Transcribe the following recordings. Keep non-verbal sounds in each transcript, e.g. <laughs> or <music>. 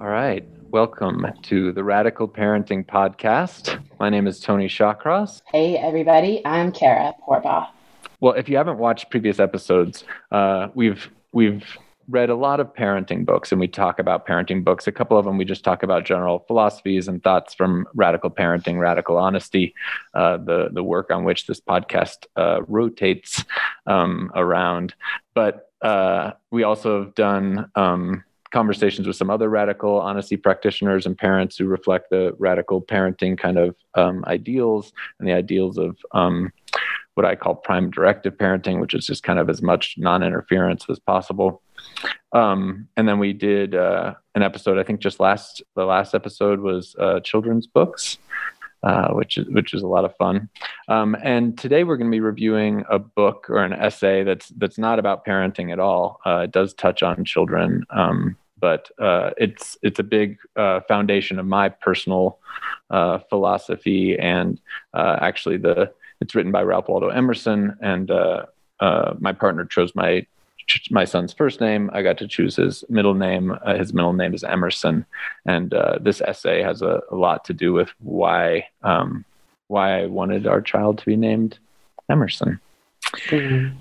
All right. Welcome to the Radical Parenting Podcast. My name is Tony Shawcross. Hey, everybody. I'm Kara Porbaugh. Well, if you haven't watched previous episodes, uh, we've we've read a lot of parenting books and we talk about parenting books. A couple of them we just talk about general philosophies and thoughts from radical parenting, radical honesty, uh, the the work on which this podcast uh, rotates um, around. But uh, we also have done um, conversations with some other radical honesty practitioners and parents who reflect the radical parenting kind of um, ideals and the ideals of um, what I call prime directive parenting, which is just kind of as much non interference as possible. Um, and then we did uh, an episode, I think just last, the last episode was uh, children's books. Uh, which is which is a lot of fun. Um, and today we're going to be reviewing a book or an essay that's that's not about parenting at all. Uh, it does touch on children, um, but uh, it's it's a big uh, foundation of my personal uh, philosophy and uh, actually the it's written by Ralph Waldo Emerson and uh, uh, my partner chose my my son's first name. I got to choose his middle name. his middle name is Emerson, and this essay has a, a, lot to do with why um, why I wanted our child to be named Emerson. Mm-hmm.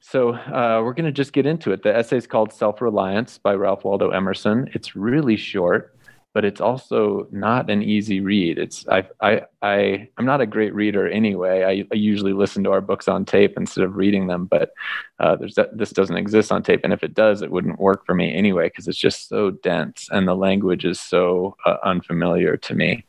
So uh, we're going to just get into it. The essay is called Self Reliance by Ralph Waldo Emerson. It's really short, but it's also not an easy read. It's I I I I'm not a great reader anyway. I, I usually listen to our books on tape instead of reading them, but uh, there's that, this doesn't exist on tape, and if it does, it wouldn't work for me anyway because it's just so dense and the language is so uh, unfamiliar to me.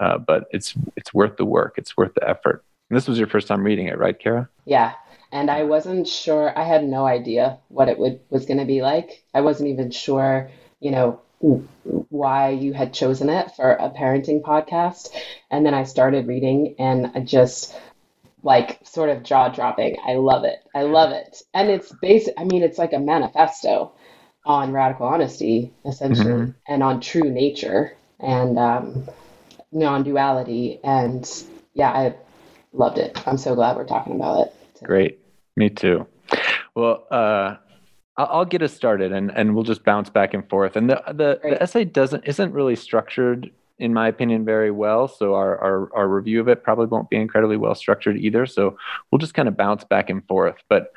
Uh, but it's it's worth the work. It's worth the effort. And this was your first time reading it, right, Kara? Yeah, and I wasn't sure. I had no idea what it would was going to be like. I wasn't even sure, you know, why you had chosen it for a parenting podcast. And then I started reading, and I just like sort of jaw dropping. I love it. I love it. And it's basic. I mean, it's like a manifesto on radical honesty, essentially, mm-hmm. and on true nature and um, non duality. And yeah, I loved it. I'm so glad we're talking about it. Great. Me too. Well, uh, I'll get us started, and and we'll just bounce back and forth. And the the, the, essay doesn't isn't really structured, in my opinion, very well. So our, our our review of it probably won't be incredibly well structured either. So we'll just kind of bounce back and forth. But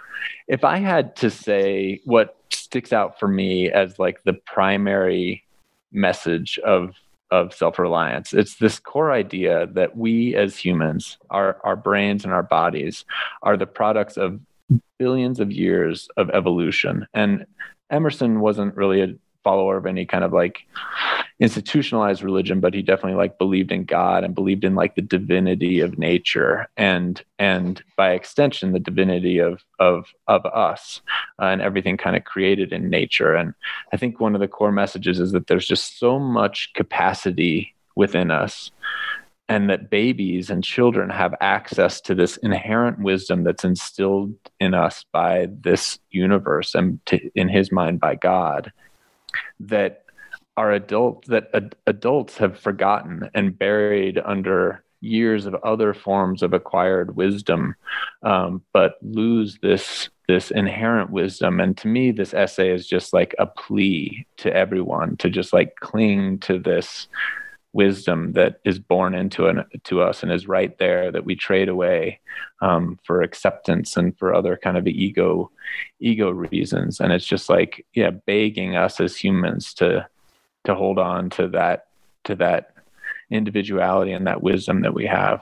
if I had to say what sticks out for me as like the primary message of of self-reliance it's this core idea that we as humans our our brains and our bodies are the products of billions of years of evolution. And Emerson wasn't really a follower of any kind of like institutionalized religion but he definitely like believed in god and believed in like the divinity of nature and and by extension the divinity of of of us uh, and everything kind of created in nature. And i think one of the core messages is that there's just so much capacity within us and that babies and children have access to this inherent wisdom that's instilled in us by this universe and to, in his mind by God that our adults that ad- adults have forgotten and buried under years of other forms of acquired wisdom um, but lose this this inherent wisdom. And to me this essay is just like a plea to everyone to just like cling to this wisdom that is born into an, to us and is right there that we trade away um, for acceptance and for other kind of ego ego reasons. And it's just like yeah begging us as humans to to hold on to that to that individuality and that wisdom that we have.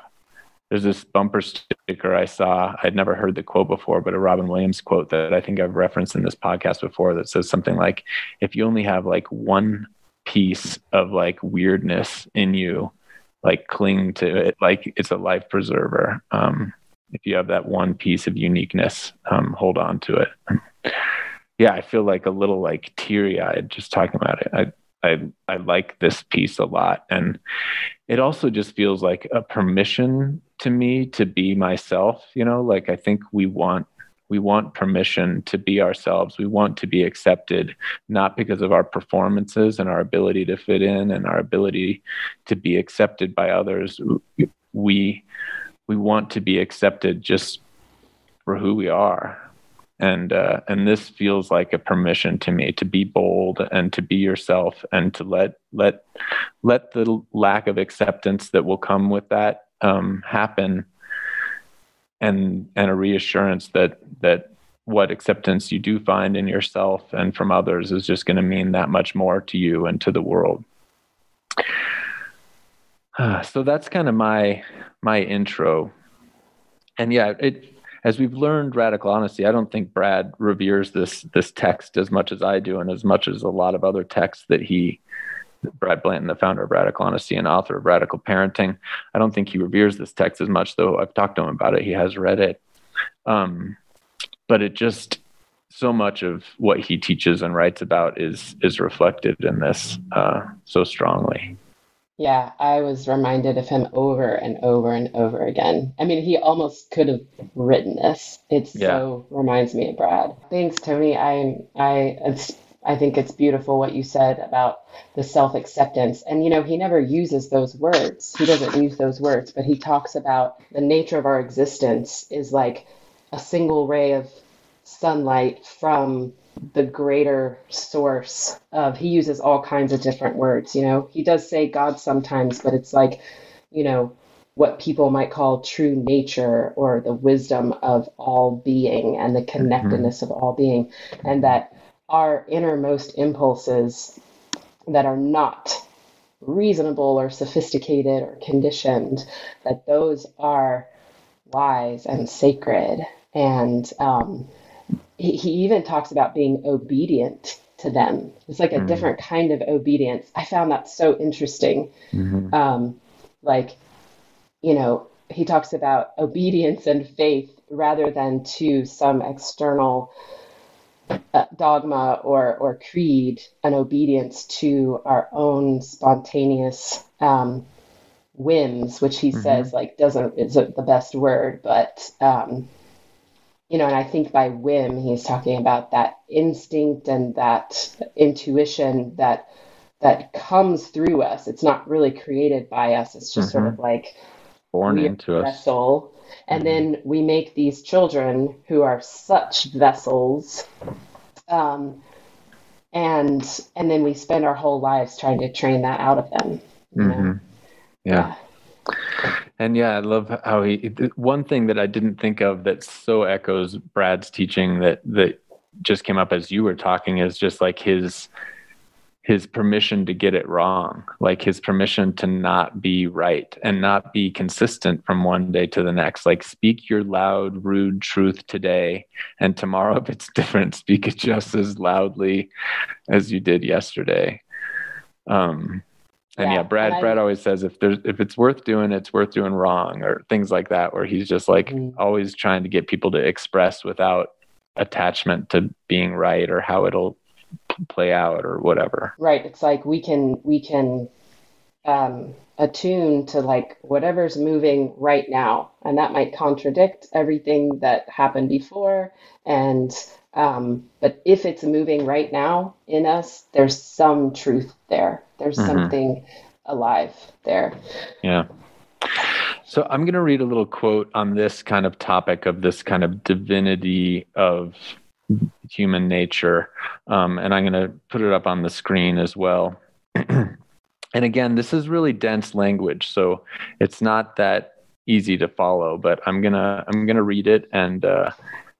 There's this bumper sticker I saw. I'd never heard the quote before, but a Robin Williams quote that I think I've referenced in this podcast before that says something like, if you only have like one piece of like weirdness in you like cling to it like it's a life preserver um, if you have that one piece of uniqueness um, hold on to it. <laughs> Yeah i feel like a little like teary-eyed just talking about it. I I, I like this piece a lot. And it also just feels like a permission to me to be myself. You know, like I think we want we want permission to be ourselves. We want to be accepted, not because of our performances and our ability to fit in and our ability to be accepted by others. We we want to be accepted just for who we are. And uh, and this feels like a permission to me to be bold and to be yourself and to let let let the lack of acceptance that will come with that um, happen. And and a reassurance that that what acceptance you do find in yourself and from others is just going to mean that much more to you and to the world. Uh, <sighs> so that's kind of my my intro. And yeah it as we've learned radical honesty, I don't think Brad reveres this this text as much as I do, and as much as a lot of other texts that he, Brad Blanton, the founder of Radical Honesty and author of Radical Parenting, I don't think he reveres this text as much. Though I've talked to him about it, he has read it. Um, but it just so much of what he teaches and writes about is is reflected in this uh, so strongly. Yeah, I was reminded of him over and over and over again. I mean, he almost could have written this. It yeah. so reminds me of Brad. Thanks, Tony. I I I think it's beautiful what you said about the self acceptance. And you know, he never uses those words. He doesn't use those words, but he talks about the nature of our existence is like a single ray of sunlight from the greater source of he uses all kinds of different words you know he does say god sometimes but it's like you know what people might call true nature or the wisdom of all being and the mm-hmm. connectedness mm-hmm. of all being and that our innermost impulses that are not reasonable or sophisticated or conditioned that those are wise and sacred and um, he, he even talks about being obedient to them. It's like a mm different kind of obedience. I found that so interesting. Mm-hmm. Um, like, you know, he talks about obedience and faith rather than to some external uh, dogma or or creed, an obedience to our own spontaneous um, whims, which he mm-hmm. says like doesn't is the best word, but um, you know, and I think by whim, he's talking about that instinct and that intuition that that comes through us. It's not really created by us. It's just mm-hmm. sort of like born into us. Vessel. And mm-hmm. then we make these children who are such vessels. Um, and and then we spend our whole lives trying to train that out of them. Mm-hmm. Yeah. yeah. And yeah, I love how he. One thing that I didn't think of that so echoes Brad's teaching that that just came up as you were talking is just like his his permission to get it wrong, like his permission to not be right and not be consistent from one day to the next. Like speak your loud, rude truth today, and tomorrow, <laughs> if it's different, speak it just as loudly as you did yesterday. Um, and yeah, yeah Brad and Brad always says if there's if it's worth doing, it's worth doing wrong or things like that, where he's just like mm-hmm. always trying to get people to express without attachment to being right or how it'll play out or whatever. Right. It's like we can we can um, attune to like whatever's moving right now, and that might contradict everything that happened before. And um, but if it's moving right now in us, there's some truth there. There's mm-hmm. something alive there. Yeah. So I'm going to read a little quote on this kind of topic of this kind of divinity of human nature. Um, and I'm going to put it up on the screen as well. <clears throat> and again, this is really dense language. So it's not that easy to follow, but I'm to, I'm to read it and, uh,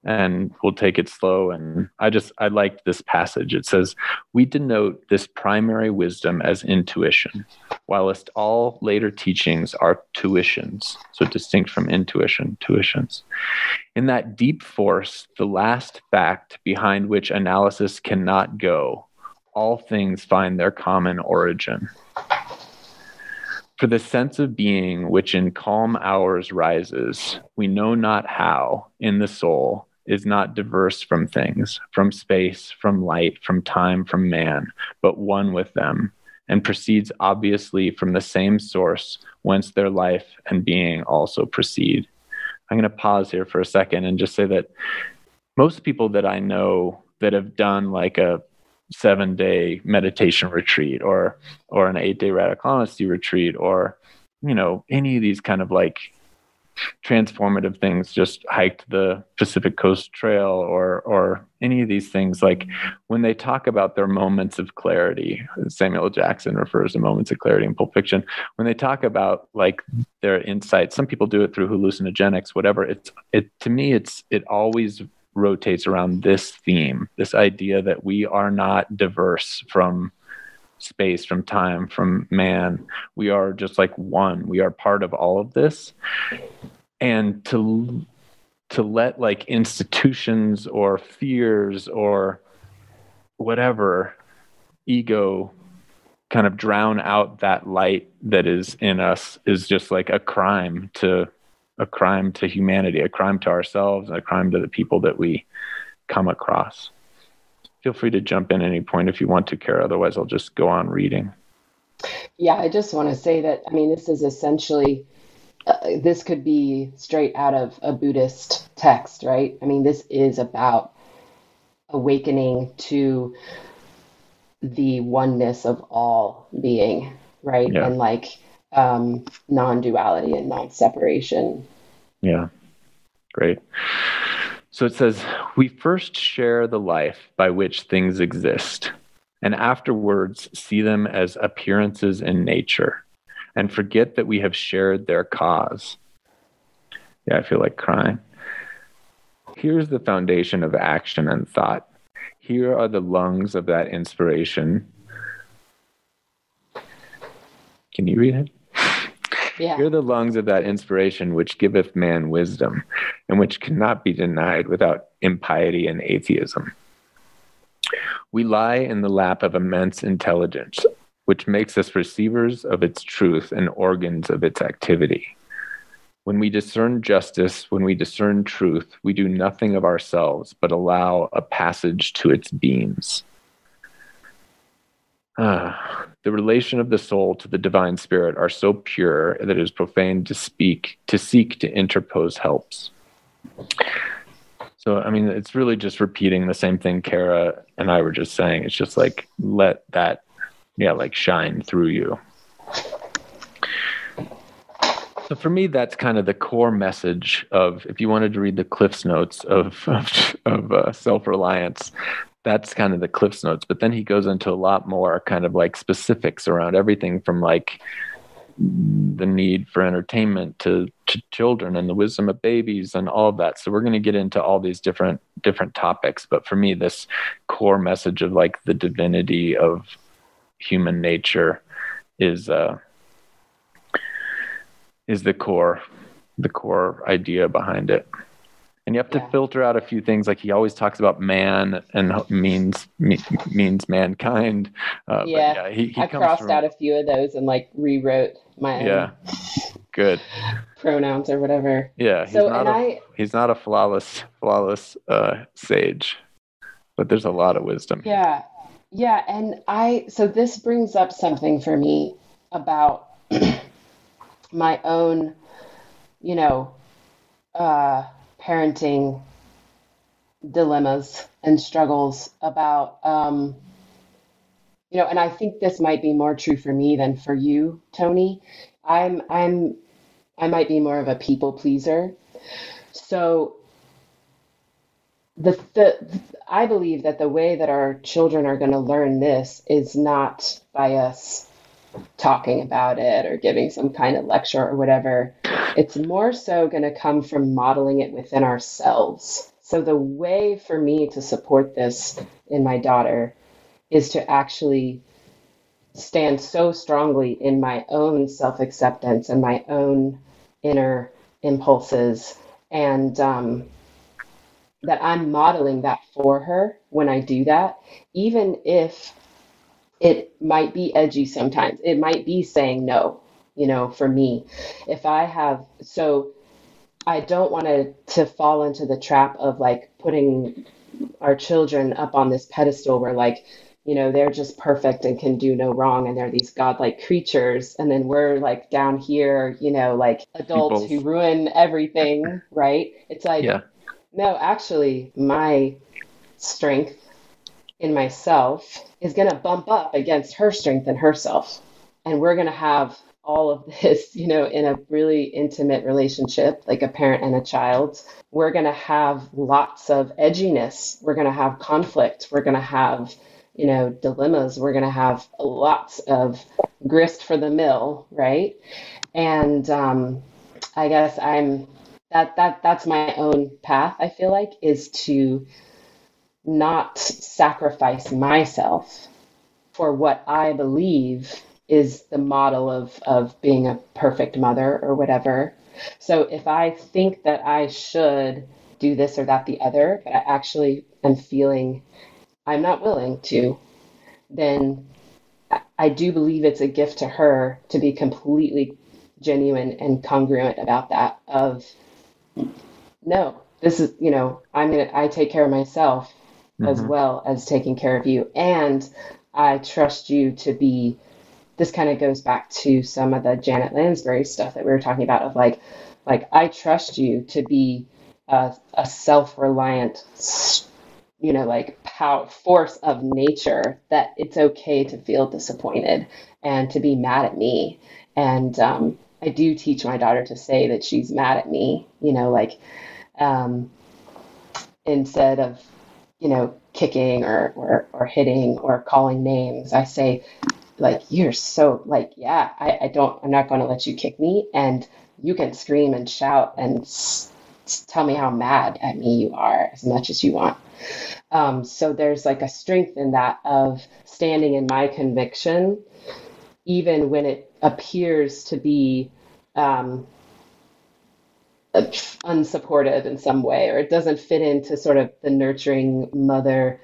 and we'll take it slow. And I just, I liked this passage. It says, We denote this primary wisdom as intuition, whilst all later teachings are tuitions, so distinct from intuition, tuitions. In that deep force, the last fact behind which analysis cannot go, all things find their common origin. For the sense of being which in calm hours rises, we know not how, in the soul, is not diverse from things, from space, from light, from time, from man, but one with them, and proceeds obviously from the same source whence their life and being also proceed. I'm going to pause here for a second and just say that most people that I know that have done like a seven day meditation retreat or or an eight day radical honesty retreat or you know any of these kind of like transformative things just hiked the pacific coast trail or or any of these things. Like when they talk about their moments of clarity samuel jackson refers to moments of clarity in pulp fiction. When they talk about like their insights some people do it through hallucinogenics whatever it's it to me it's it always rotates around this theme this idea that we are not diverse from space, from time, from man. We are just like one. We are part of all of this. And to to let like institutions or fears or whatever ego kind of drown out that light that is in us is just like a crime to a crime to humanity, a crime to ourselves, a crime to the people that we come across feel free to jump in any point if you want to, Kara. Otherwise, I'll just go on reading. Yeah, I just want to say that, I mean, this is essentially, uh, this could be straight out of a Buddhist text, right? I mean, this is about awakening to the oneness of all being, right? Yeah. And like um, non duality and non separation. Yeah, great. So it says, We first share the life by which things exist, and afterwards see them as appearances in nature, and forget that we have shared their cause. Yeah, I feel like crying. Here's the foundation of action and thought. Here are the lungs of that inspiration. Can you read it? Yeah. Hear the lungs of that inspiration which giveth man wisdom, and which cannot be denied without impiety and atheism. We lie in the lap of immense intelligence, which makes us receivers of its truth and organs of its activity. When we discern justice, when we discern truth, we do nothing of ourselves but allow a passage to its beams. <sighs> The relation of the soul to the divine spirit are so pure that it is profane to speak, to seek to interpose helps. So, I mean, it's really just repeating the same thing Kara and I were just saying. It's just like, let that, yeah, like shine through you. So for me, that's kind of the core message of if you wanted to read the Cliff's Notes of <laughs> of, of uh, self reliance, that's kind of the cliffs notes but then he goes into a lot more kind of like specifics around everything from like the need for entertainment to, to children and the wisdom of babies and all of that. So we're going to get into all these different different topics but for me this core message of like the divinity of human nature is uh is the core the core idea behind it and you have to yeah. filter out a few things like he always talks about man and means me, means mankind. Uh, yeah, yeah he, he i crossed from, out a few of those and like rewrote my yeah. Good. pronouns or whatever. Yeah he's so, not a, I, he's not a flawless flawless uh, sage but there's a lot of wisdom yeah. Yeah and i so this brings up something for me about <clears throat> my own you know uh parenting dilemmas and struggles about um, you know and i think this might be more true for me than for you tony. I'm i'm i might be more of a people pleaser. So the, the i believe that the way that our children are going to learn this is not by us talking about it or giving some kind of lecture or whatever. It's more so going to come from modeling it within ourselves. So, the way for me to support this in my daughter is to actually stand so strongly in my own self acceptance and my own inner impulses and um, that I'm modeling that for her when I do that, even if it might be edgy sometimes. It might be saying no, you know, for me. If I have, so I don't want to to fall into the trap of like putting our children up on this pedestal where like you know they're just perfect and can do no wrong and they're these godlike creatures and then we're like down here you know like adults who ruin everything right it's like yeah. no actually my strength in myself is going to bump up against her strength in herself. And we're going to have all of this, <laughs> you know, in a really intimate relationship, like a parent and a child, we're going to have lots of edginess. We're going to have conflict. We're going to have, you know, dilemmas. We're going to have lots of grist for the mill, right? And um, I guess I'm that that that's my own path. I feel like is to not sacrifice myself for what I believe is the model of of being a perfect mother or whatever. So if I think that I should do this or that the other, but I actually am feeling I'm not willing to, then I do believe it's a gift to her to be completely genuine and congruent about that of no, this is, you know, I'm going to I take care of myself mm-hmm. as well as taking care of you and I trust you to be this kind of goes back to some of the Janet Lansbury stuff that we were talking about of like, like I trust you to be a, a self-reliant, you know, like power force of nature that it's okay to feel disappointed and to be mad at me. And um, I do teach my daughter to say that she's mad at me, you know, like um, instead of, you know, kicking or, or, or hitting or calling names, I say, like you're so like yeah I, I don't i'm not going to let you kick me and you can scream and shout and s- tell me how mad at me you are as much as you want. Um, so there's like a strength in that of standing in my conviction even when it appears to be um, unsupportive in some way or it doesn't fit into sort of the nurturing mother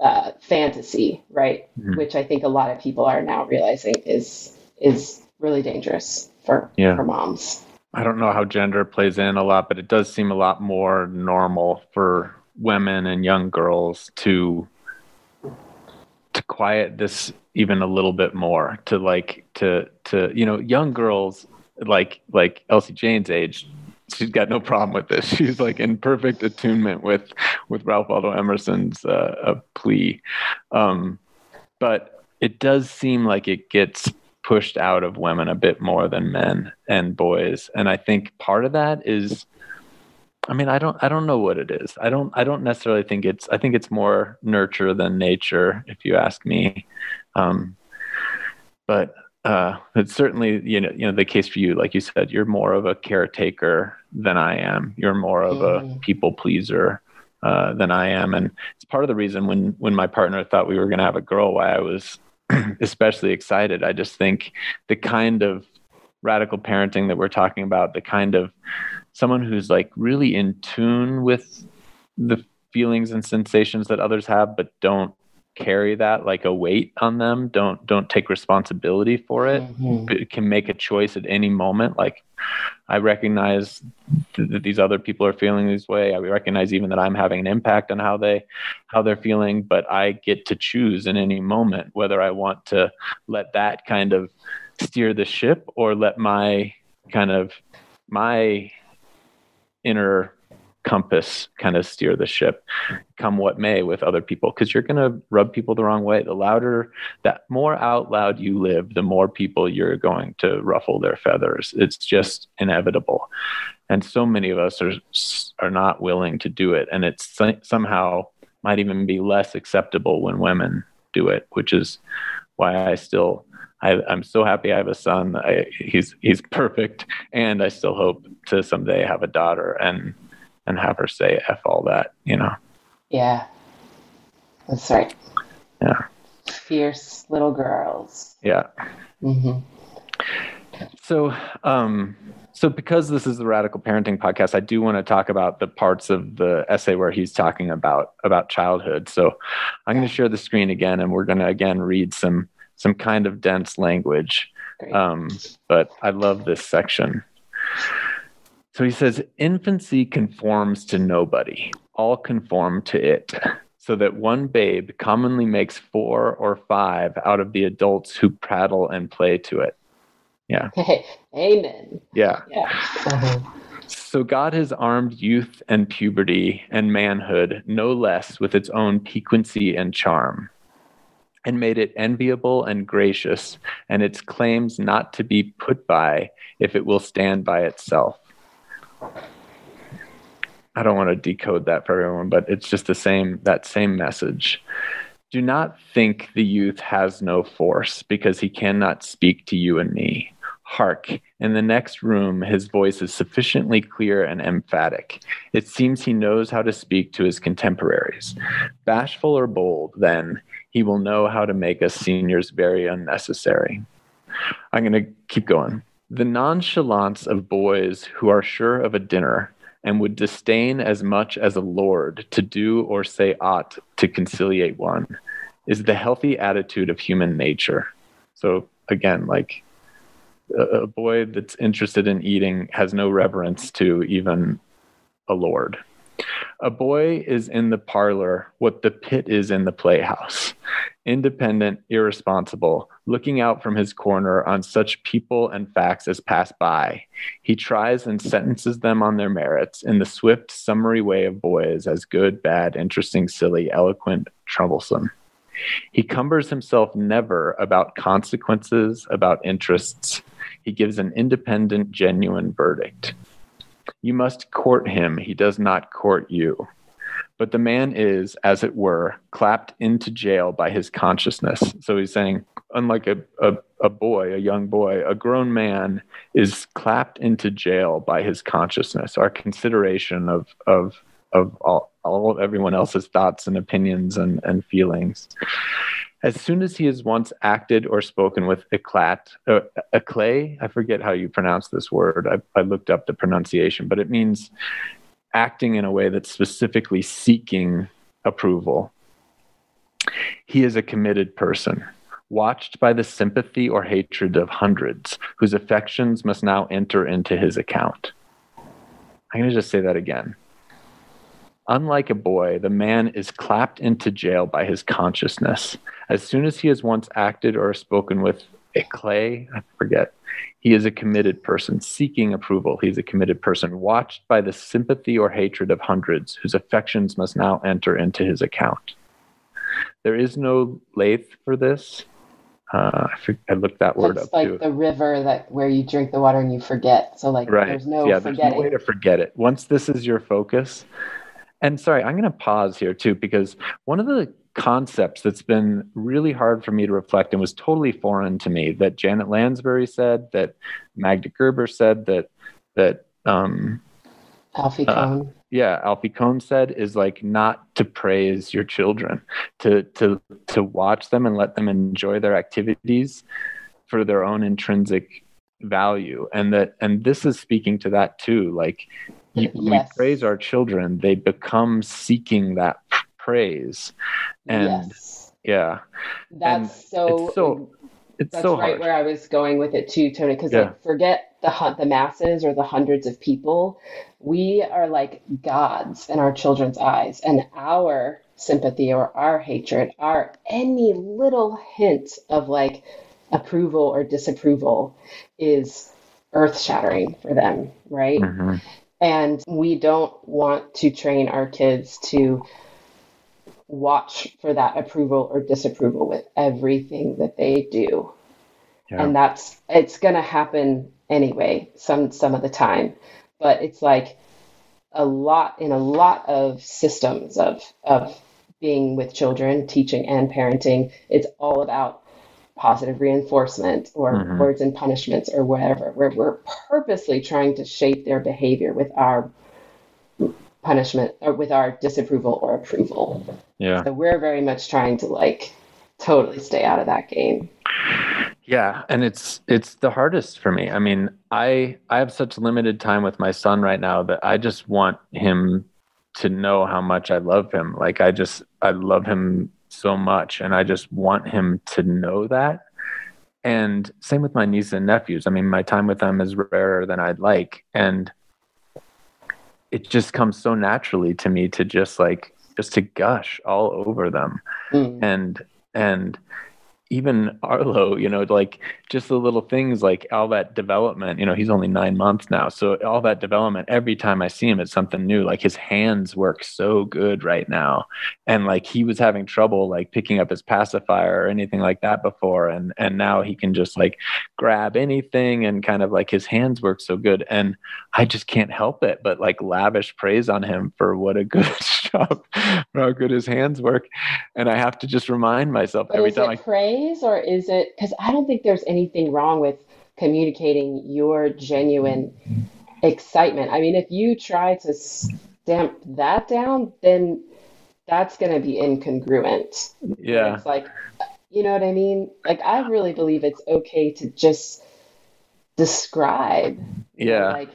uh, fantasy, right? Mm-hmm. Which I think a lot of people are now realizing is is really dangerous for yeah. for moms. I don't know how gender plays in a lot, but it does seem a lot more normal for women and young girls to to quiet this even a little bit more to like to to you know young girls like like Elsie Jane's age she's got no problem with this. <laughs> She's like in perfect attunement with with Ralph Waldo Emerson's uh, plea. Um, but it does seem like it gets pushed out of women a bit more than men and boys, and I think part of that is. I mean, I don't, I don't know what it is. I don't, I don't necessarily think it's. I think it's more nurture than nature, if you ask me. Um, but uh, it's certainly you know you know the case for you. Like you said, you're more of a caretaker than I am. You're more of a mm. people pleaser uh, than I am, and it's part of the reason when when my partner thought we were going to have a girl, why I was <clears throat> especially excited. I just think the kind of radical parenting that we're talking about, the kind of someone who's like really in tune with the feelings and sensations that others have, but don't carry that like a weight on them don't don't take responsibility for it. Mm-hmm. can make a choice at any moment. Like i recognize th- that these other people are feeling this way. I recognize even that i'm having an impact on how they how they're feeling but i get to choose in any moment whether i want to let that kind of steer the ship or let my kind of my inner compass kind of steer the ship come what may with other people because you're going to rub people the wrong way. The louder that more out loud you live the more people you're going to ruffle their feathers. It's just inevitable. And so many of us are are not willing to do it. And it's somehow might even be less acceptable when women do it which is why i still I, am so happy I have a son. I, he's he's <laughs> perfect, and I still hope to someday have a daughter. And and have her say F all that, you know? Yeah. That's right. Yeah. Fierce little girls. Yeah. Mm-hmm. So, um, so because this is the radical parenting podcast, I do want to talk about the parts of the essay where he's talking about about childhood. So, I'm going to share the screen again, and we're going to again read some some kind of dense language. Um, but I love this section. So he says, infancy conforms to nobody, all conform to it, so that one babe commonly makes four or five out of the adults who prattle and play to it. Yeah. <laughs> Amen. Yeah. yeah. Uh-huh. So God has armed youth and puberty and manhood no less with its own piquancy and charm. and made it enviable and gracious, and its claims not to be put by if it will stand by itself. I don't want to decode that for everyone, but it's just the same that same message. Do not think the youth has no force because he cannot speak to you and me. Hark, in the next room, his voice is sufficiently clear and emphatic. It seems he knows how to speak to his contemporaries. Bashful or bold, then, he will know how to make us seniors very unnecessary. I'm going to keep going. The nonchalance of boys who are sure of a dinner and would disdain as much as a lord to do or say aught to conciliate one is the healthy attitude of human nature. So, again, like a boy that's interested in eating has no reverence to even a lord. A boy is in the parlor what the pit is in the playhouse independent, irresponsible, looking out from his corner on such people and facts as pass by. He tries and sentences them on their merits in the swift, summary way of boys as good, bad, interesting, silly, eloquent, troublesome. He cumbers himself never about consequences, about interests. He gives an independent, genuine verdict. You must court him, he does not court you. But the man is, as it were, clapped into jail by his consciousness. So he's saying, unlike a, a, a boy, a young boy, a grown man is clapped into jail by his consciousness. Our consideration of, of, of all, all everyone else's thoughts and opinions and, and feelings. As soon as he has once acted or spoken with eclat, uh, eclat, I forget how you pronounce this word. I, I looked up the pronunciation, but it means acting in a way that's specifically seeking approval. He is a committed person, watched by the sympathy or hatred of hundreds, whose affections must now enter into his account. I'm going to just say that again. Unlike a boy, the man is clapped into jail by his consciousness. As soon as he has once acted or spoken with eclat, I forget, he is a committed person seeking approval. He's a committed person watched by the sympathy or hatred of hundreds whose affections must now enter into his account. There is no Lethe for this. Uh, I, I, looked that word up. it's up like too. the river that where you drink the water and you forget. So like right. there's no yeah, forgetting. There's no way to forget it. Once this is your focus, and sorry, I'm going to pause here too, because one of the concepts that's been really hard for me to reflect and was totally foreign to me that Janet Lansbury said, that Magda Gerber said, that, that, um, Alfie uh, Kohn. Yeah, Alfie Kohn said is like not to praise your children, to to to watch them and let them enjoy their activities for their own intrinsic value. And that and this is speaking to that too. Like you, yes. we praise our children, they become seeking that praise. And yes. yeah. That's and so so it's that's so right hard. where I was going with it too, Tony. Because Yeah. like, forget the hu- the masses or the hundreds of people. We are like gods in our children's eyes, and our sympathy or our hatred, our any little hint of like approval or disapproval, is earth shattering for them, right? Mhm. And we don't want to train our kids to watch for that approval or disapproval with everything that they do. Yeah. And that's it's going to happen anyway some some of the time. But it's like a lot in a lot of systems of of being with children, teaching and parenting, it's all about positive reinforcement or Mhm. words and punishments or whatever, where we're purposely trying to shape their behavior with our punishment or with our disapproval or approval. yeah. So we're very much trying to like totally stay out of that game. Yeah, and it's it's the hardest for me. I mean, I I have such limited time with my son right now that I just want him to know how much I love him. Like I just I love him so much and I just want him to know that. And same with my nieces and nephews. I mean, my time with them is rarer than I'd like and it just comes so naturally to me to just like just to gush all over them Mm. and and even Arlo, you know, like just the little things like all that development, you know, he's only nine months now. So all that development, every time I see him, it's something new. Like his hands work so good right now. And like he was having trouble like picking up his pacifier or anything like that before. And and now he can just like grab anything and kind of like his hands work so good. And I just can't help it but like lavish praise on him for what a good <laughs> job, for <laughs> how good his hands work. And I have to just remind myself but every time I praise praise or is it because I don't think there's anything wrong with communicating your genuine excitement. I mean, if you try to stamp that down, then that's going to be incongruent. Yeah. It's like, you know what I mean? Like, I really believe it's okay to just describe. Yeah. Like,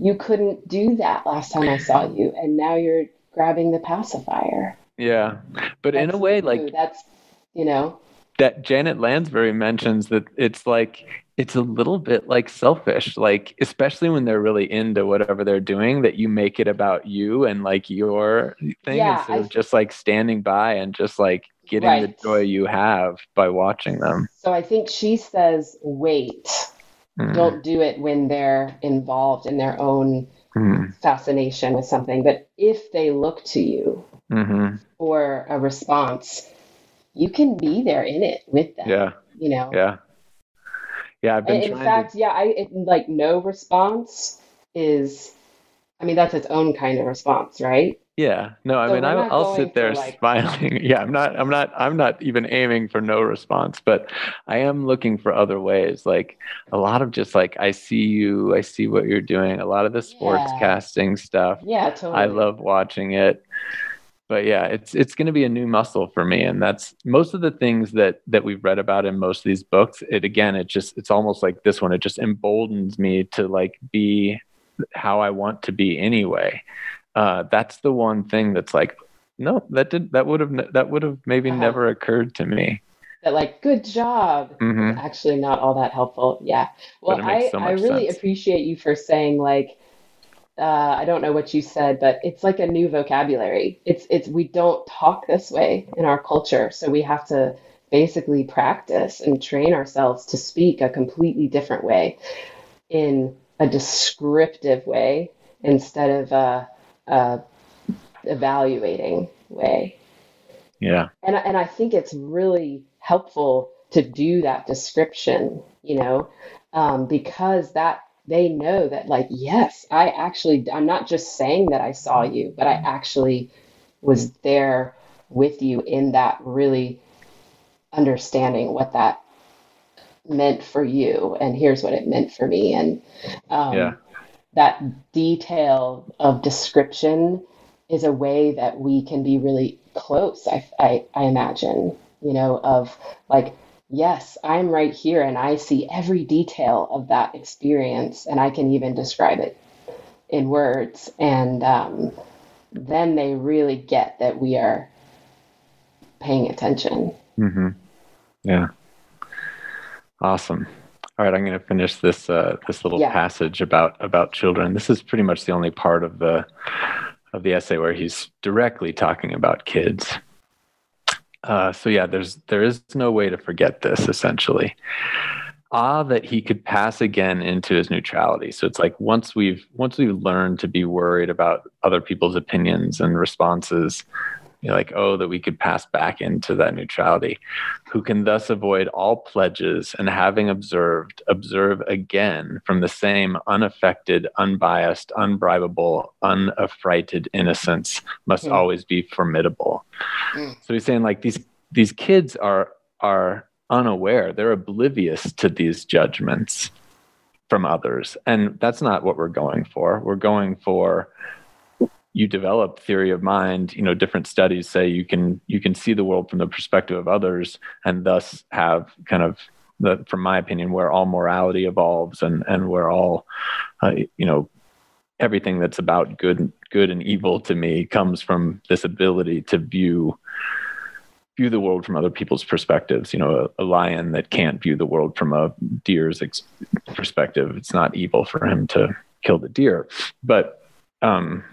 you couldn't do that last time I saw you, and now you're grabbing the pacifier. Yeah. But that's in a way, like, that's, you know, that Janet Lansbury mentions that it's like it's a little bit like selfish, like especially when they're really into whatever they're doing, that you make it about you and like your thing yeah, instead I, of just like standing by and just like getting right. the joy you have by watching them. So I think she says, wait, mm. don't do it when they're involved in their own mm. fascination with something. But if they look to you mm-hmm. for a response, you can be there in it with them. Yeah. You know. Yeah. Yeah, I've been. in fact, to... yeah, I it, like no response is. I mean, that's its own kind of response, right? Yeah. No, I so mean, I, I'll sit there like... smiling. <laughs> yeah, I'm not. I'm not. I'm not even aiming for no response, but I am looking for other ways. Like a lot of just like I see you, I see what you're doing. A lot of the sports yeah. casting stuff. Yeah, totally. I love watching it but yeah it's it's going to be a new muscle for me and that's most of the things that that we've read about in most of these books it again it just it's almost like this one it just emboldens me to like be how i want to be anyway uh, that's the one thing that's like no that did that would have that would have maybe never occurred to me that like good job mm-hmm. actually not all that helpful yeah well i so i really sense. appreciate you for saying like uh, I don't know what you said, but it's like a new vocabulary. It's it's we don't talk this way in our culture, so we have to basically practice and train ourselves to speak a completely different way, in a descriptive way instead of a, a evaluating way. Yeah, and and I think it's really helpful to do that description, you know, um, because that they know that like yes i actually i'm not just saying that i saw you but i actually was there with you in that really understanding what that meant for you and here's what it meant for me and um, yeah. That detail of description is a way that we can be really close I, I, I imagine you know of like yes, I'm right here and I see every detail of that experience and I can even describe it in words. And um, then they really get that we are paying attention. Mm-hmm. Yeah. Awesome. All right, I'm going to finish this uh, this little yeah. passage about about children. This is pretty much the only part of the of the essay where he's directly talking about kids. Uh, so yeah, there's there is no way to forget this essentially. Ah, that he could pass again into his neutrality. So it's like once we've once we've learned to be worried about other people's opinions and responses, you know, like, oh, that we could pass back into that neutrality, who can thus avoid all pledges and having observed, observe again from the same unaffected, unbiased, unbribable, unaffrighted innocence must mm. always be formidable. Mm. So he's saying like these these kids are are unaware, they're oblivious to these judgments from others. And that's not what we're going for. We're going for you develop theory of mind you know different studies say you can you can see the world from the perspective of others and thus have kind of the from my opinion where all morality evolves and and where all uh, you know everything that's about good good and evil to me comes from this ability to view view the world from other people's perspectives. You know a, a lion that can't view the world from a deer's ex- perspective it's not evil for him to kill the deer. But um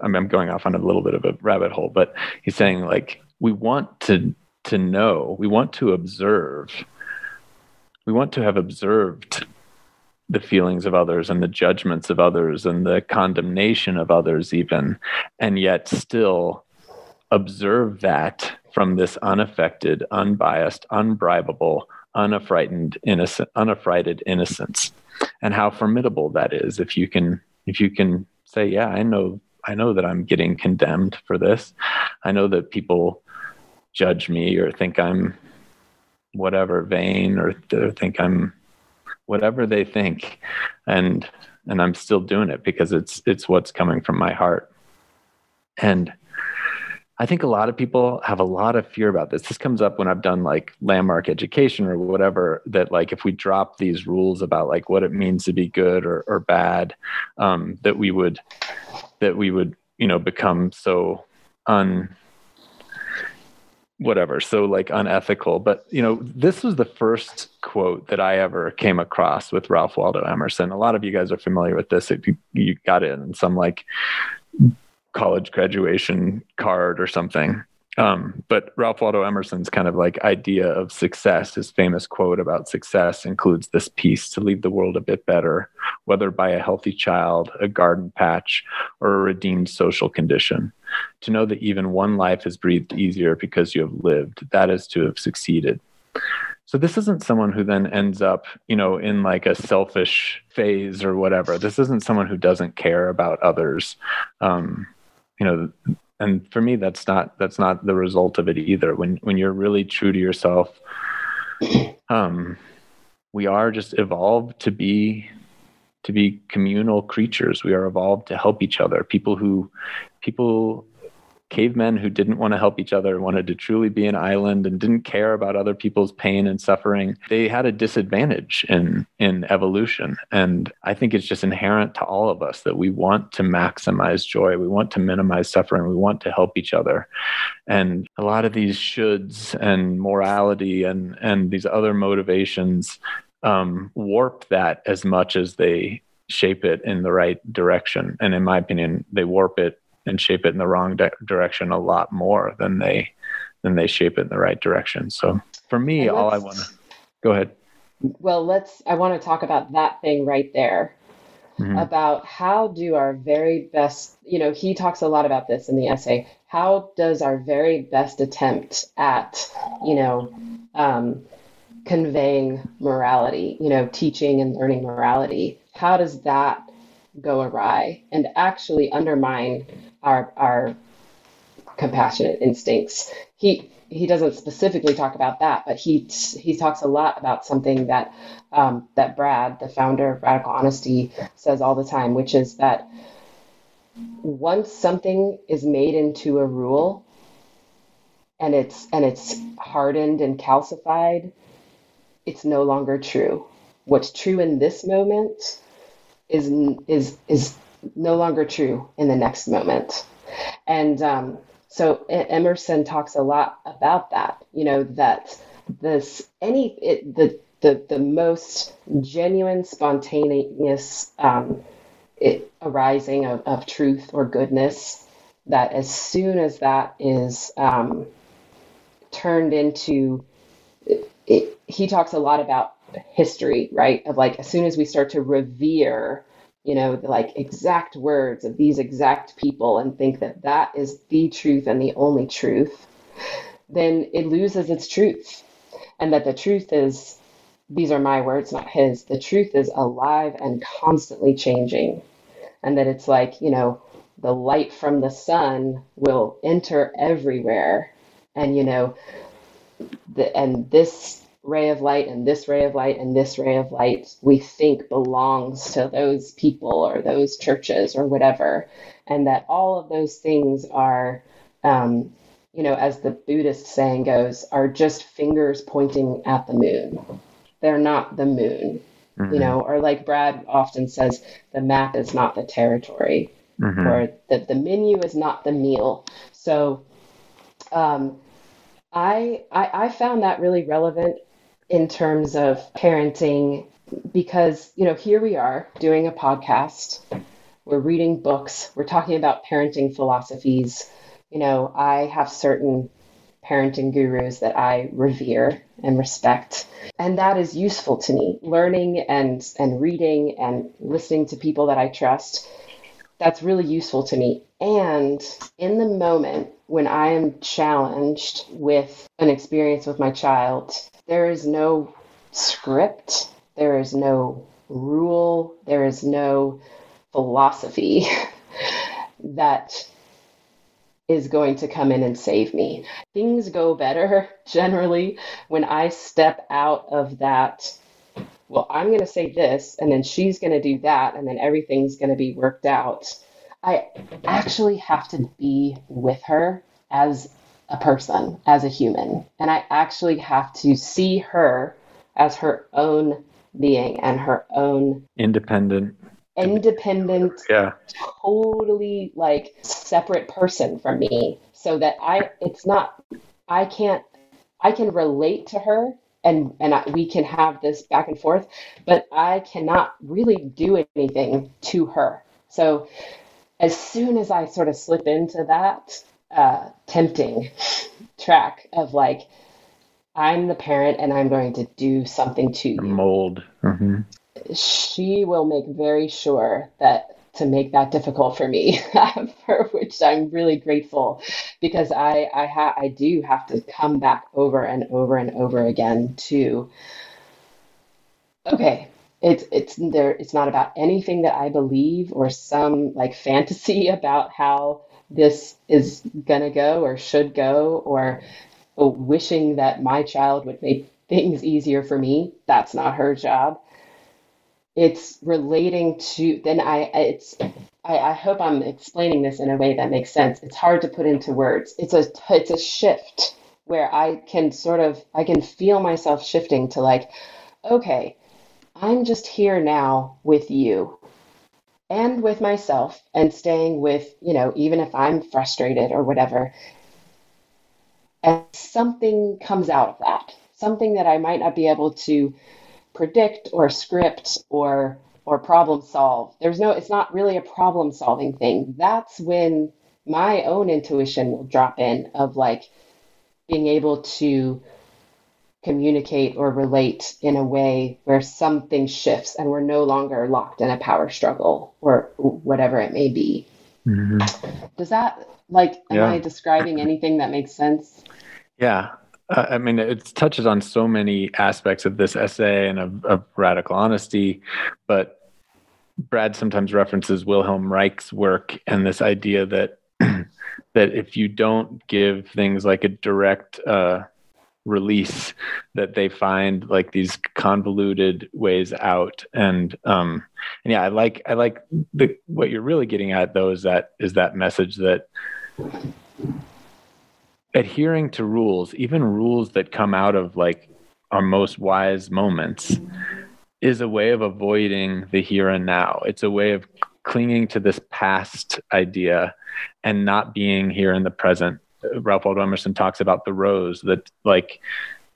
I'm, I'm going off on a little bit of a rabbit hole, but he's saying like we want to to know, we want to observe, we want to have observed the feelings of others and the judgments of others and the condemnation of others, even, and yet still observe that from this unaffected, unbiased, unbribable, unaffrighted, innocent, unaffrighted innocence, and how formidable that is if you can if you can say, yeah, I know I know that I'm getting condemned for this. I know that people judge me or think I'm whatever vain or, or think I'm whatever they think and and I'm still doing it because it's it's what's coming from my heart. And I think a lot of people have a lot of fear about this. This comes up when I've done like landmark education or whatever, that like if we drop these rules about like what it means to be good or, or bad, um, that we would that we would, you know, become so un whatever so like unethical. But you know this was the first quote that i ever came across with ralph waldo emerson. A lot of you guys are familiar with this. If you, you got it in some like college graduation card or something. Um, but Ralph Waldo Emerson's kind of like idea of success, his famous quote about success includes this piece to leave the world a bit better, whether by a healthy child, a garden patch, or a redeemed social condition. To know that even one life is breathed easier because you have lived, that is to have succeeded. So this isn't someone who then ends up, you know, in like a selfish phase or whatever. This isn't someone who doesn't care about others. Um, you know and for me that's not that's not the result of it either. When when you're really true to yourself um we are just evolved to be to be communal creatures. We are evolved to help each other. People who people cavemen who didn't want to help each other, wanted to truly be an island and didn't care about other people's pain and suffering, they had a disadvantage in in evolution. And I think it's just inherent to all of us that we want to maximize joy, we want to minimize suffering, we want to help each other. And a lot of these shoulds and morality and and these other motivations um, warp that as much as they shape it in the right direction. And in my opinion, they warp it and shape it in the wrong di- direction a lot more than they than they shape it in the right direction. So for me, all I want to go ahead. Well, let's. I want to talk about that thing right there. Mm-hmm. About how do our very best, you know, he talks a lot about this in the essay. How does our very best attempt at, you know, um, conveying morality, you know, teaching and learning morality, how does that go awry and actually undermine our our compassionate instincts. He he doesn't specifically talk about that, but he he talks a lot about something that um, that Brad, the founder of Radical Honesty, says all the time, which is that once something is made into a rule and it's and it's hardened and calcified, it's no longer true. What's true in this moment is is is no longer true in the next moment. And um, so Emerson talks a lot about that, you know, that this, any, it, the, the, the most genuine, spontaneous um, it, arising of, of truth or goodness, that as soon as that is um, turned into, it, it, he talks a lot about history, right? Of like, as soon as we start to revere you know, like exact words of these exact people and think that that is the truth and the only truth, then it loses its truth. And that the truth is, these are my words, not his. The truth is alive and constantly changing. And that it's like, you know, the light from the sun will enter everywhere. And, you know, the, and this ray of light and this ray of light and this ray of light we think belongs to those people or those churches or whatever and that all of those things are um, you know as the buddhist saying goes are just fingers pointing at the moon they're not the moon mm-hmm. you know or like brad often says the map is not the territory mm-hmm. or the, the menu is not the meal so um, I, I, I found that really relevant in terms of parenting because, you know, here we are doing a podcast, we're reading books, we're talking about parenting philosophies. You know, I have certain parenting gurus that I revere and respect. And that is useful to me. Learning and, and reading and listening to people that I trust, that's really useful to me. And in the moment when I am challenged with an experience with my child, there is no script, there is no rule, there is no philosophy <laughs> that is going to come in and save me. Things go better <laughs> generally when I step out of that. Well, I'm going to say this, and then she's going to do that, and then everything's going to be worked out. I actually have to be with her as a person, as a human. And I actually have to see her as her own being and her own independent. independent yeah. totally like separate person from me. So that i it's not i can't i can relate to her and and I, we can have this back and forth but i cannot really do anything to her. So as soon as i sort of slip into that uh, tempting track of like i'm the parent and i'm going to do something to you. Mold. Mm-hmm. She will make very sure that to make that difficult for me, <laughs> for which I'm really grateful because I I, ha- I do have to come back over and over and over again to okay it's it's there it's not about anything that I believe or some like fantasy <laughs> about how this is gonna go or should go or wishing that my child would make things easier for me. That's not her job. It's relating to then i it's I, I hope i'm explaining this in a way that makes sense. It's hard to put into words. It's a it's a shift where i can sort of i can feel myself shifting to like okay i'm just here now with you and with myself and staying with you know even if i'm frustrated or whatever and something comes out of that something that i might not be able to predict or script or or problem solve. There's no it's not really a problem solving thing. That's when my own intuition will drop in of like being able to communicate or relate in a way where something shifts and we're no longer locked in a power struggle or whatever it may be. Mm-hmm. Does that like am yeah. I describing anything that makes sense? Yeah, uh, I mean, it touches on so many aspects of this essay and of, of radical honesty, but Brad sometimes references Wilhelm Reich's work and this idea that <clears throat> that if you don't give things like a direct uh, release, that they find like these convoluted ways out. And um, and yeah, I like I like the what you're really getting at though is that is that message that adhering to rules, even rules that come out of like our most wise moments, is a way of avoiding the here and now. It's a way of clinging to this past idea and not being here in the present. Ralph Waldo Emerson talks about the rose that like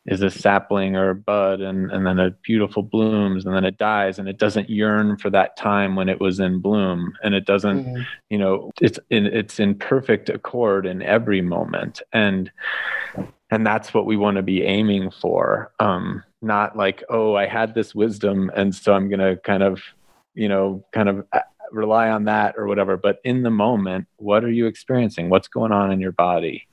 is a sapling or a bud and, and then it beautiful blooms and then it dies and it doesn't yearn for that time when it was in bloom. And it doesn't mm-hmm. you know it's in it's in perfect accord in every moment. And and that's what we want to be aiming for. Um not like oh i had this wisdom and so i'm going to kind of you know kind of rely on that or whatever but in the moment what are you experiencing? What's going on in your body?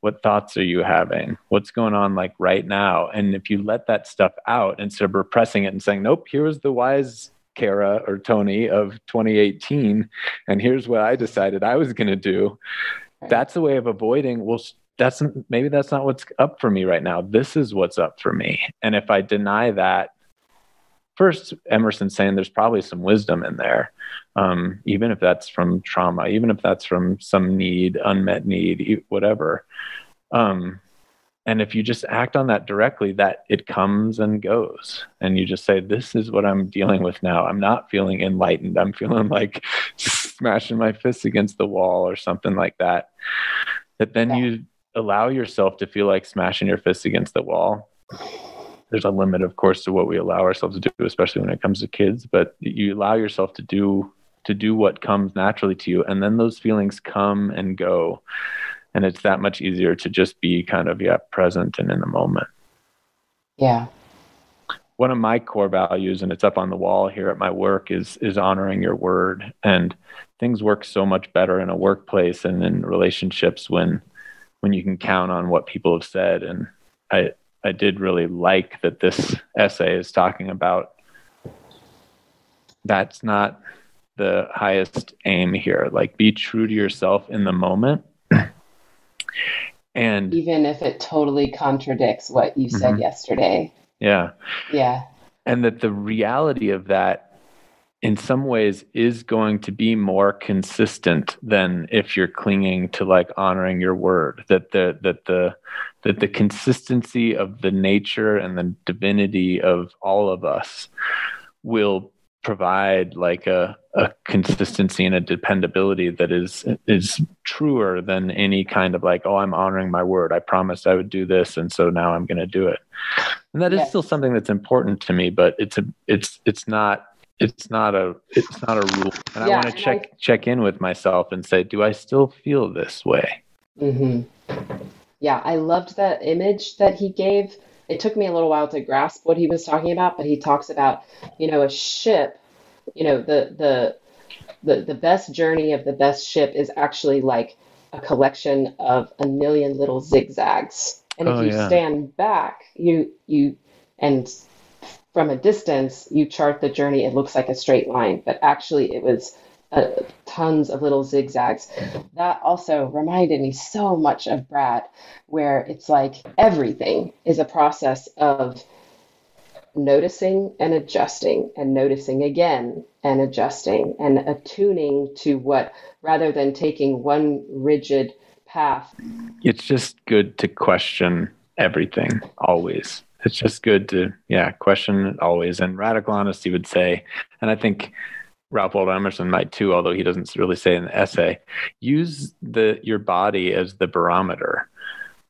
What thoughts are you having? What's going on like right now? And if you let that stuff out instead of repressing it and saying nope here's the wise kara or tony of 2018 and here's what i decided i was going to do that's a way of avoiding well that's maybe that's not what's up for me right now. This is what's up for me. And if i deny that first emerson's saying there's probably some wisdom in there um, even if that's from trauma even if that's from some need unmet need whatever um, and if you just act on that directly, that it comes and goes. And you just say, This is what I'm dealing with now. I'm not feeling enlightened. I'm feeling like smashing my fists against the wall or something like that. That then you allow yourself to feel like smashing your fists against the wall. There's a limit, of course, to what we allow ourselves to do, especially when it comes to kids, but you allow yourself to do to do what comes naturally to you and then those feelings come and go and it's that much easier to just be kind of yeah present and in the moment. Yeah. One of my core values and it's up on the wall here at my work is is honoring your word and things work so much better in a workplace and in relationships when when you can count on what people have said and i i did really like that this essay is talking about that's not the highest aim here. Like be true to yourself in the moment. And even if it totally contradicts what you said mm-hmm. yesterday. Yeah. Yeah. And that the reality of that in some ways is going to be more consistent than if you're clinging to like honoring your word that the that the that the consistency of the nature and the divinity of all of us will provide like a, a consistency and a dependability that is is truer than any kind of like oh i'm honoring my word i promised i would do this and so now i'm going to do it and that is yes. still something that's important to me but it's a it's it's not it's not a it's not a rule and yeah, i want to check I, check in with myself and say do i still feel this way mm-hmm. yeah i loved that image that he gave it took me a little while to grasp what he was talking about but he talks about you know a ship you know the the the, the best journey of the best ship is actually like a collection of a million little zigzags and if oh, you yeah. stand back you you and from a distance, you chart the journey, it looks like a straight line, but actually it was uh, tons of little zigzags. That also reminded me so much of Brad, where it's like everything is a process of noticing and adjusting and noticing again and adjusting and attuning to what rather than taking one rigid path. It's just good to question everything always it's just good to yeah question always. And radical honesty would say and i think ralph waldo emerson might too although he doesn't really say in the essay use the your body as the barometer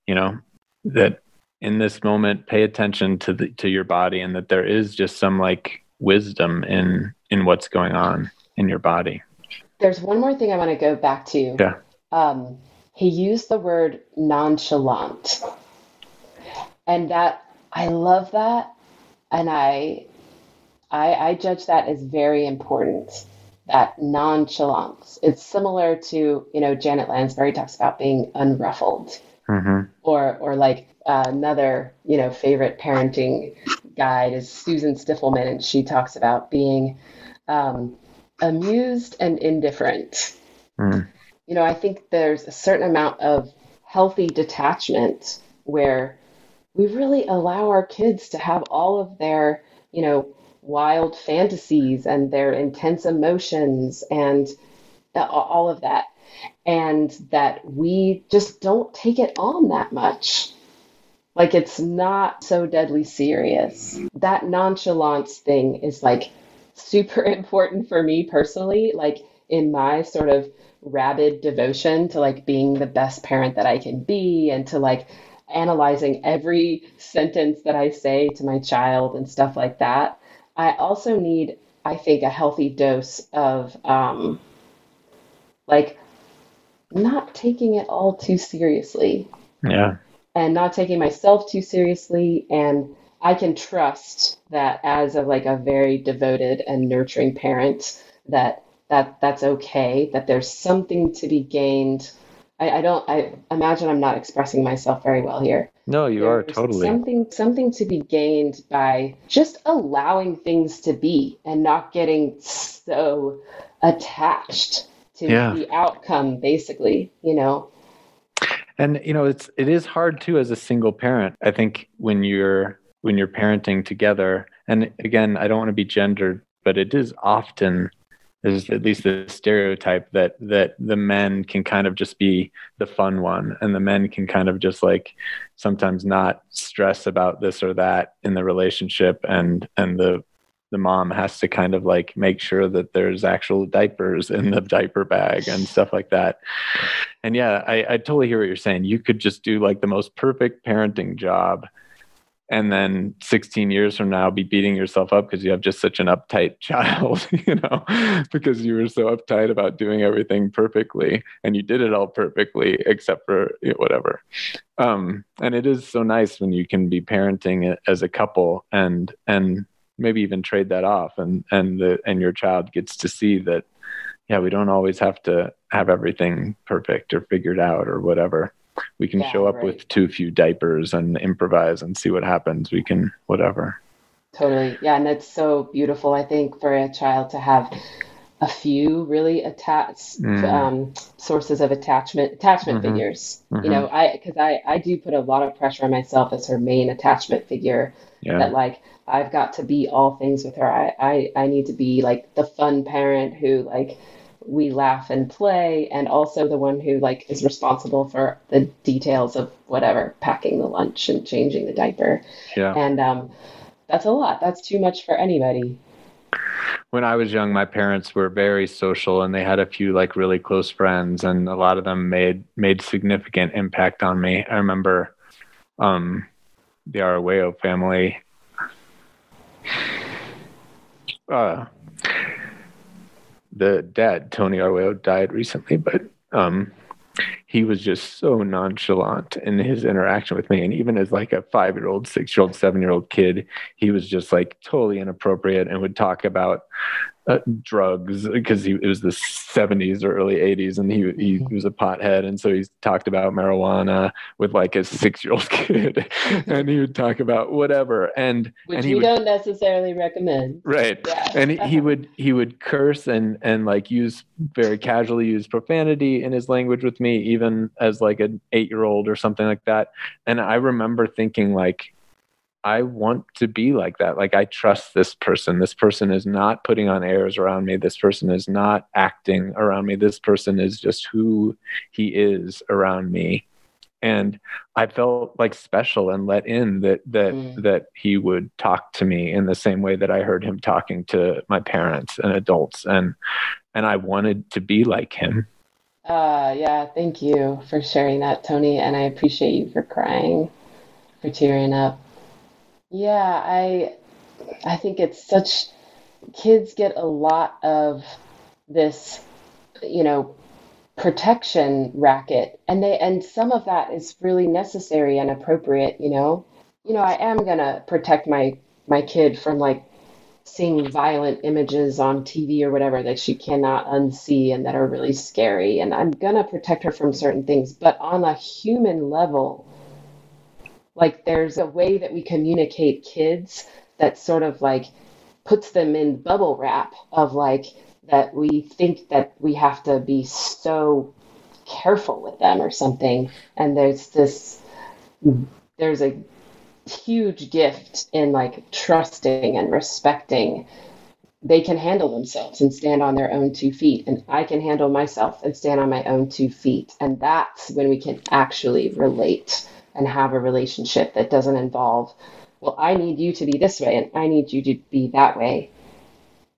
you know that in this moment pay attention to the to your body and that there is just some like wisdom in in what's going on in your body. There's one more thing i want to go back to. Yeah. Um he used the word nonchalant. And that I love that, and I, I, I judge that as very important. That nonchalance. It's similar to you know Janet Lansbury talks about being unruffled, mm-hmm. or or like uh, another you know favorite parenting guide is Susan Stiffelman, and she talks about being um, amused and indifferent. Mm. You know, I think there's a certain amount of healthy detachment where we really allow our kids to have all of their, you know, wild fantasies and their intense emotions and uh, all of that. And that we just don't take it on that much. Like it's not so deadly serious. That nonchalance thing is like super <laughs> important for me personally. Like in my sort of rabid devotion to like being the best parent that I can be and to like analyzing every sentence that I say to my child and stuff like that. I also need, I think, a healthy dose of um, like not taking it all too seriously. Yeah. And not taking myself too seriously. And I can trust that as a like a very devoted and nurturing parent that that that's okay, that there's something to be gained I, I don't. I imagine I'm not expressing myself very well here. No, you There's are totally. Something something to be gained by just allowing things to be and not getting so attached to yeah. the outcome basically, you know. And you know, it's it is hard too as a single parent. I think when you're when you're parenting together, and again, I don't want to be gendered, but it is often there's at least the stereotype that that the men can kind of just be the fun one and the men can kind of just like sometimes not stress about this or that in the relationship and and the the mom has to kind of like make sure that there's actual diapers in the diaper bag and stuff like that. And yeah I, I totally hear what you're saying. You could just do like the most perfect parenting job and then 16 years from now be beating yourself up because you have just such an uptight <laughs> child you know because you were so uptight about doing everything perfectly and you did it all perfectly except for whatever. Um, and it is so nice when you can be parenting as a couple and and maybe even trade that off and and the and your child gets to see that yeah we don't always have to have everything perfect or figured out or whatever we can yeah, show up right. with too few diapers and improvise and see what happens we can whatever totally yeah and that's so beautiful i think for a child to have a few really attached mm. um, sources of attachment attachment mm-hmm. figures mm-hmm. you know i because i i do put a lot of pressure on myself as her main attachment figure yeah. that like i've got to be all things with her I, I i need to be like the fun parent who like we laugh and play and also the one who like is responsible for the details of whatever packing the lunch and changing the diaper. Yeah. And um, that's a lot. That's too much for anybody. When i was young my parents were very social and they had a few like really close friends and a lot of them made made significant impact on me. I remember um the Arroyo family. Uh the dad, Tony Arroyo, died recently, but um, he was just so nonchalant in his interaction with me. And even as like a five year old, six year old, seven year old kid, he was just like totally inappropriate and would talk about uh, drugs because he it was the 70s or early 80s and he, he mm-hmm. was a pothead and so he talked about marijuana with like a six-year-old <laughs> kid and he would talk about whatever and which and we would, don't necessarily recommend right yeah. and he, he would he would curse and and like use very casually use profanity in his language with me even as like an eight-year-old or something like that and i remember thinking like I want to be like that. Like I trust this person. This person is not putting on airs around me. This person is not acting around me. This person is just who he is around me. And I felt like special and let in that that mm. that he would talk to me in the same way that I heard him talking to my parents and adults and and I wanted to be like him. Uh yeah, thank you for sharing that, Tony, and I appreciate you for crying, for tearing up. Yeah, I I think it's such kids get a lot of this, you know, protection racket and they and some of that is really necessary and appropriate, you know. You know, I am going to protect my my kid from like seeing violent images on TV or whatever that she cannot unsee and that are really scary and I'm going to protect her from certain things, but on a human level, like there's a way that we communicate kids that sort of like puts them in bubble wrap of like that we think that we have to be so careful with them or something. And there's this there's a huge gift in like trusting and respecting. They can handle themselves and stand on their own two feet and i can handle myself and stand on my own two feet. And that's when we can actually relate and have a relationship that doesn't involve, well, I need you to be this way and I need you to be that way.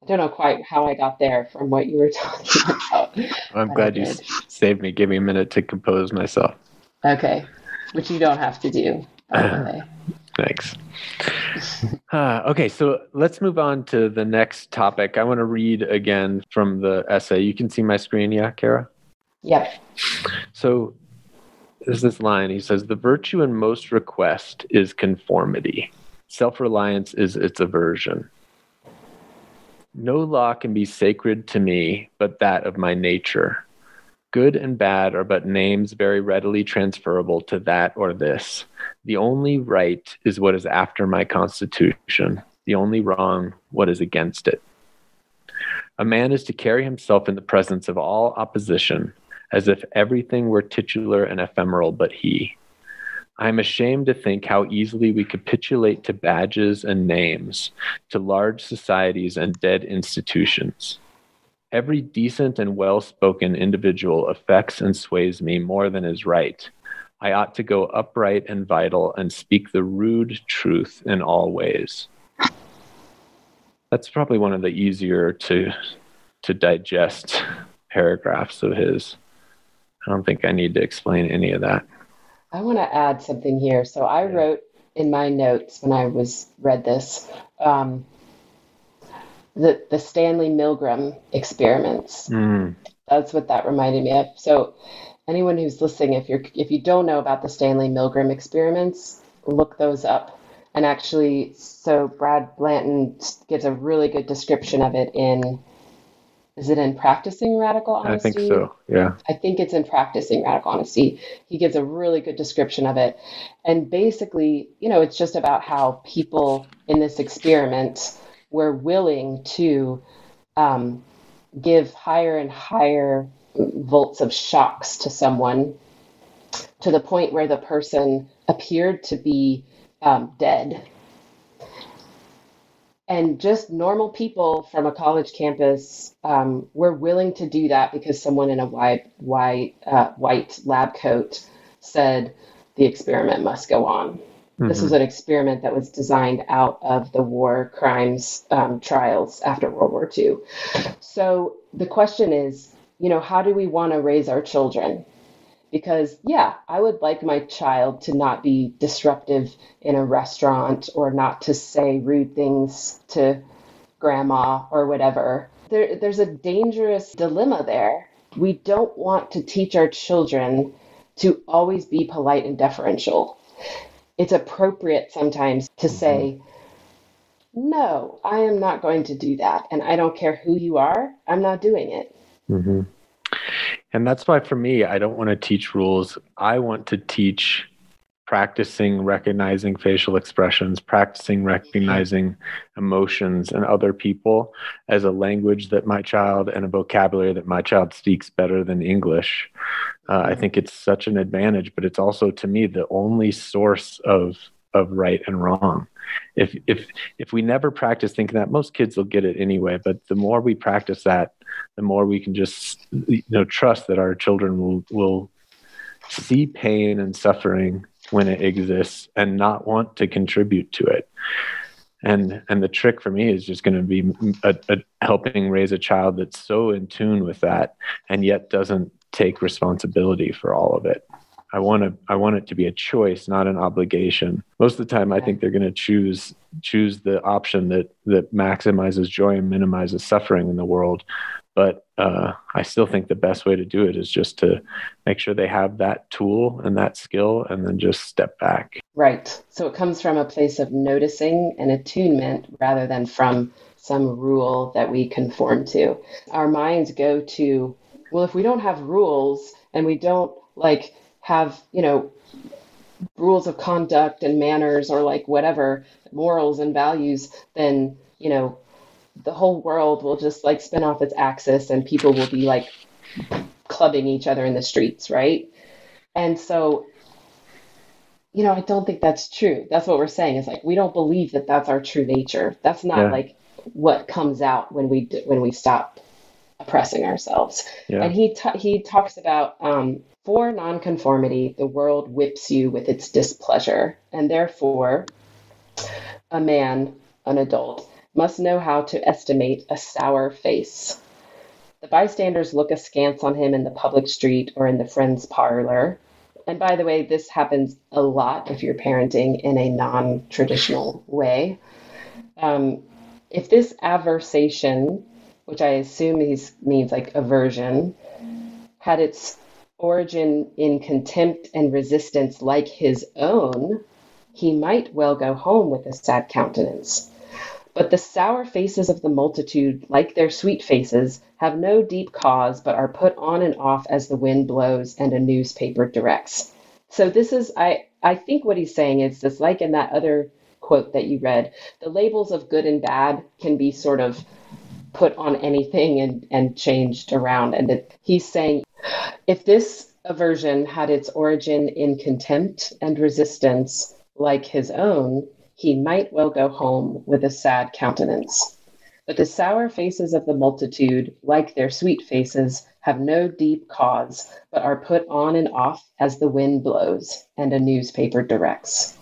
I don't know quite how I got there from what you were <laughs> talking about. I'm glad you saved me. Give me a minute to compose myself. Okay, which you don't have to do, by the <laughs> way. Thanks. <sighs> Uh, okay, so let's move on to the next topic. I want to read again from the essay. You can see my screen, yeah, Kara? Yep. So there's this line. He says, The virtue in most request is conformity, self reliance is its aversion. No law can be sacred to me but that of my nature. Good and bad are but names very readily transferable to that or this. The only right is what is after my constitution, the only wrong, what is against it. A man is to carry himself in the presence of all opposition as if everything were titular and ephemeral but he. I am ashamed to think how easily we capitulate to badges and names, to large societies and dead institutions. Every decent and well spoken individual affects and sways me more than is right. I ought to go upright and vital and speak the rude truth in all ways. That's probably one of the easier to to digest paragraphs of his. I don't think I need to explain any of that. I want to add something here. So I wrote in my notes when I was read this. Um, the the Stanley Milgram experiments. Mm. That's what that reminded me of. So, anyone who's listening, if you're if you don't know about the Stanley Milgram experiments, look those up. And actually, so Brad Blanton gives a really good description of it in is it in practicing radical honesty? I think so. Yeah. I think it's in practicing radical honesty. He gives a really good description of it. And basically, you know, it's just about how people in this experiment were willing to um, give higher and higher volts of shocks to someone to the point where the person appeared to be um, dead and just normal people from a college campus um, were willing to do that because someone in a white white uh, white lab coat said the experiment must go on. Mm-hmm. This was an experiment that was designed out of the war crimes um, trials after World War II. So the question is, you know, how do we want to raise our children? Because yeah i would like my child to not be disruptive in a restaurant or not to say rude things to grandma or whatever there, there's a dangerous dilemma there we don't want to teach our children to always be polite and deferential it's appropriate sometimes to mm-hmm. say no i am not going to do that and i don't care who you are i'm not doing it mm-hmm. And that's why for me, I don't want to teach rules. I want to teach practicing recognizing facial expressions, practicing recognizing emotions and other people as a language that my child and a vocabulary that my child speaks better than English. Uh, I think it's such an advantage, but it's also to me the only source of of right and wrong if if if we never practice thinking that most kids will get it anyway but the more we practice that the more we can just you know trust that our children will will see pain and suffering when it exists and not want to contribute to it and and the trick for me is just going to be a, a helping raise a child that's so in tune with that and yet doesn't take responsibility for all of it I want to I want it to be a choice, not an obligation. Most of the time, I think they're going to choose choose the option that that maximizes joy and minimizes suffering in the world. But uh, I still think the best way to do it is just to make sure they have that tool and that skill, and then just step back. Right. So it comes from a place of noticing and attunement rather than from some rule that we conform to. Our minds go to, well, if we don't have rules and we don't like have, you know, rules of conduct and manners or like whatever morals and values, then, you know, the whole world will just like spin off its axis and people will be like clubbing each other in the streets, right? And so, you know, I don't think that's true. That's what we're saying is like we don't believe that that's our true nature. That's not yeah. like what comes out when we when we stop oppressing ourselves. Yeah. And he t- he talks about um, for nonconformity, the world whips you with its displeasure, and therefore, a man, an adult, must know how to estimate a sour face. The bystanders look askance on him in the public street or in the friend's parlor. And by the way, this happens a lot if you're parenting in a non traditional way. Um, if this aversation, which I assume means like aversion, had its origin in contempt and resistance like his own, he might well go home with a sad countenance. But the sour faces of the multitude, like their sweet faces, have no deep cause, but are put on and off as the wind blows and a newspaper directs. So this is, I, I think what he's saying is this, like in that other quote that you read, the labels of good and bad can be sort of put on anything and, and changed around. And he's saying if this aversion had its origin in contempt and resistance like his own, he might well go home with a sad countenance. But the sour faces of the multitude, like their sweet faces, have no deep cause, but are put on and off as the wind blows and a newspaper directs.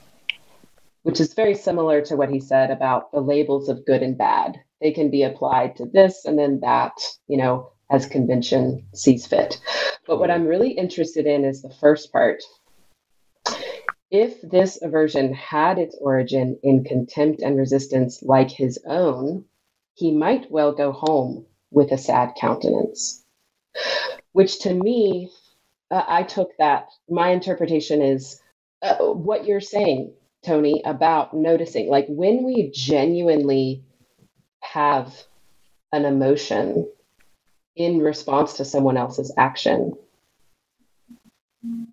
Which is very similar to what he said about the labels of good and bad. They can be applied to this and then that, you know, as convention sees fit. But what I'm really interested in is the first part. If this aversion had its origin in contempt and resistance like his own, he might well go home with a sad countenance. Which to me, uh, I took that, my interpretation is uh, what you're saying, Tony, about noticing. Like when we genuinely have an emotion in response to someone else's action,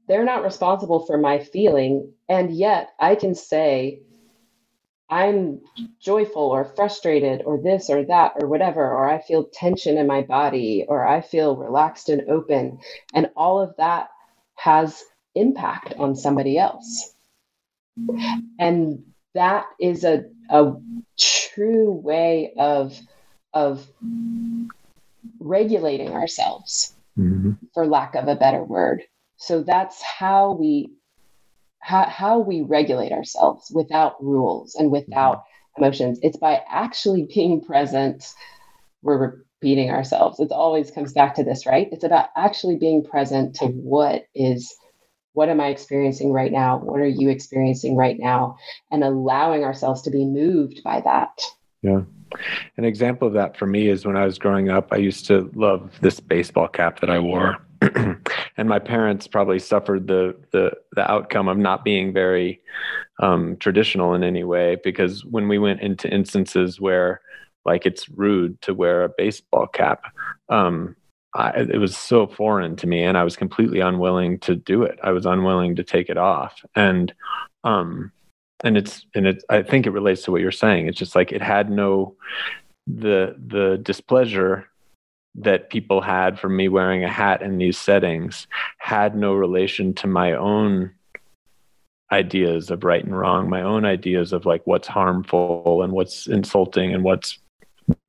they're not responsible for my feeling. And yet I can say, I'm joyful or frustrated or this or that or whatever, or I feel tension in my body or I feel relaxed and open. And all of that has impact on somebody else. And that is a, a true way of, of regulating ourselves, mm-hmm. for lack of a better word. So that's how we how, how we regulate ourselves without rules and without mm-hmm. emotions. It's by actually being present. We're repeating ourselves. It always comes back to this, right? It's about actually being present to what is what am I experiencing right now? What are you experiencing right now? And allowing ourselves to be moved by that. Yeah. An example of that for me is when I was growing up, I used to love this baseball cap that I wore. and <clears throat> my parents probably suffered the the the outcome of not being very um, traditional in any way because when we went into instances where like it's rude to wear a baseball cap um, I, it was so foreign to me and i was completely unwilling to do it. I was unwilling to take it off. And um and it's and it i think it relates to what you're saying. It's just like it had no the the displeasure that people had from me wearing a hat in these settings had no relation to my own ideas of right and wrong, my own ideas of like what's harmful and what's insulting and what's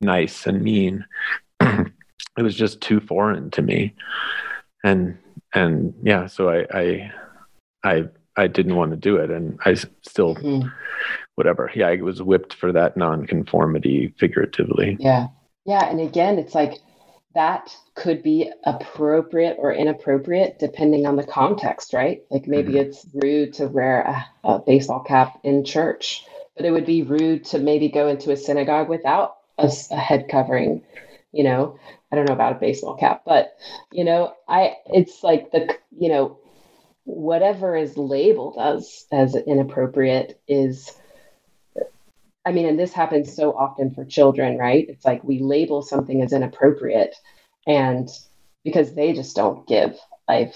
nice and mean. <clears throat> it was just too foreign to me. And and yeah, so I I I I didn't want to do it and I still mm-hmm. whatever. Yeah, I was whipped for that nonconformity figuratively. Yeah. Yeah, and again, it's like that could be appropriate or inappropriate depending on the context, right? Like maybe mm-hmm. it's rude to wear a, a, baseball cap in church, but it would be rude to maybe go into a synagogue without a, a head covering. You know, I don't know about a baseball cap, but you know, I it's like the you know whatever is labeled as as inappropriate is I mean, and this happens so often for children, right? It's like we label something as inappropriate, and because they just don't give like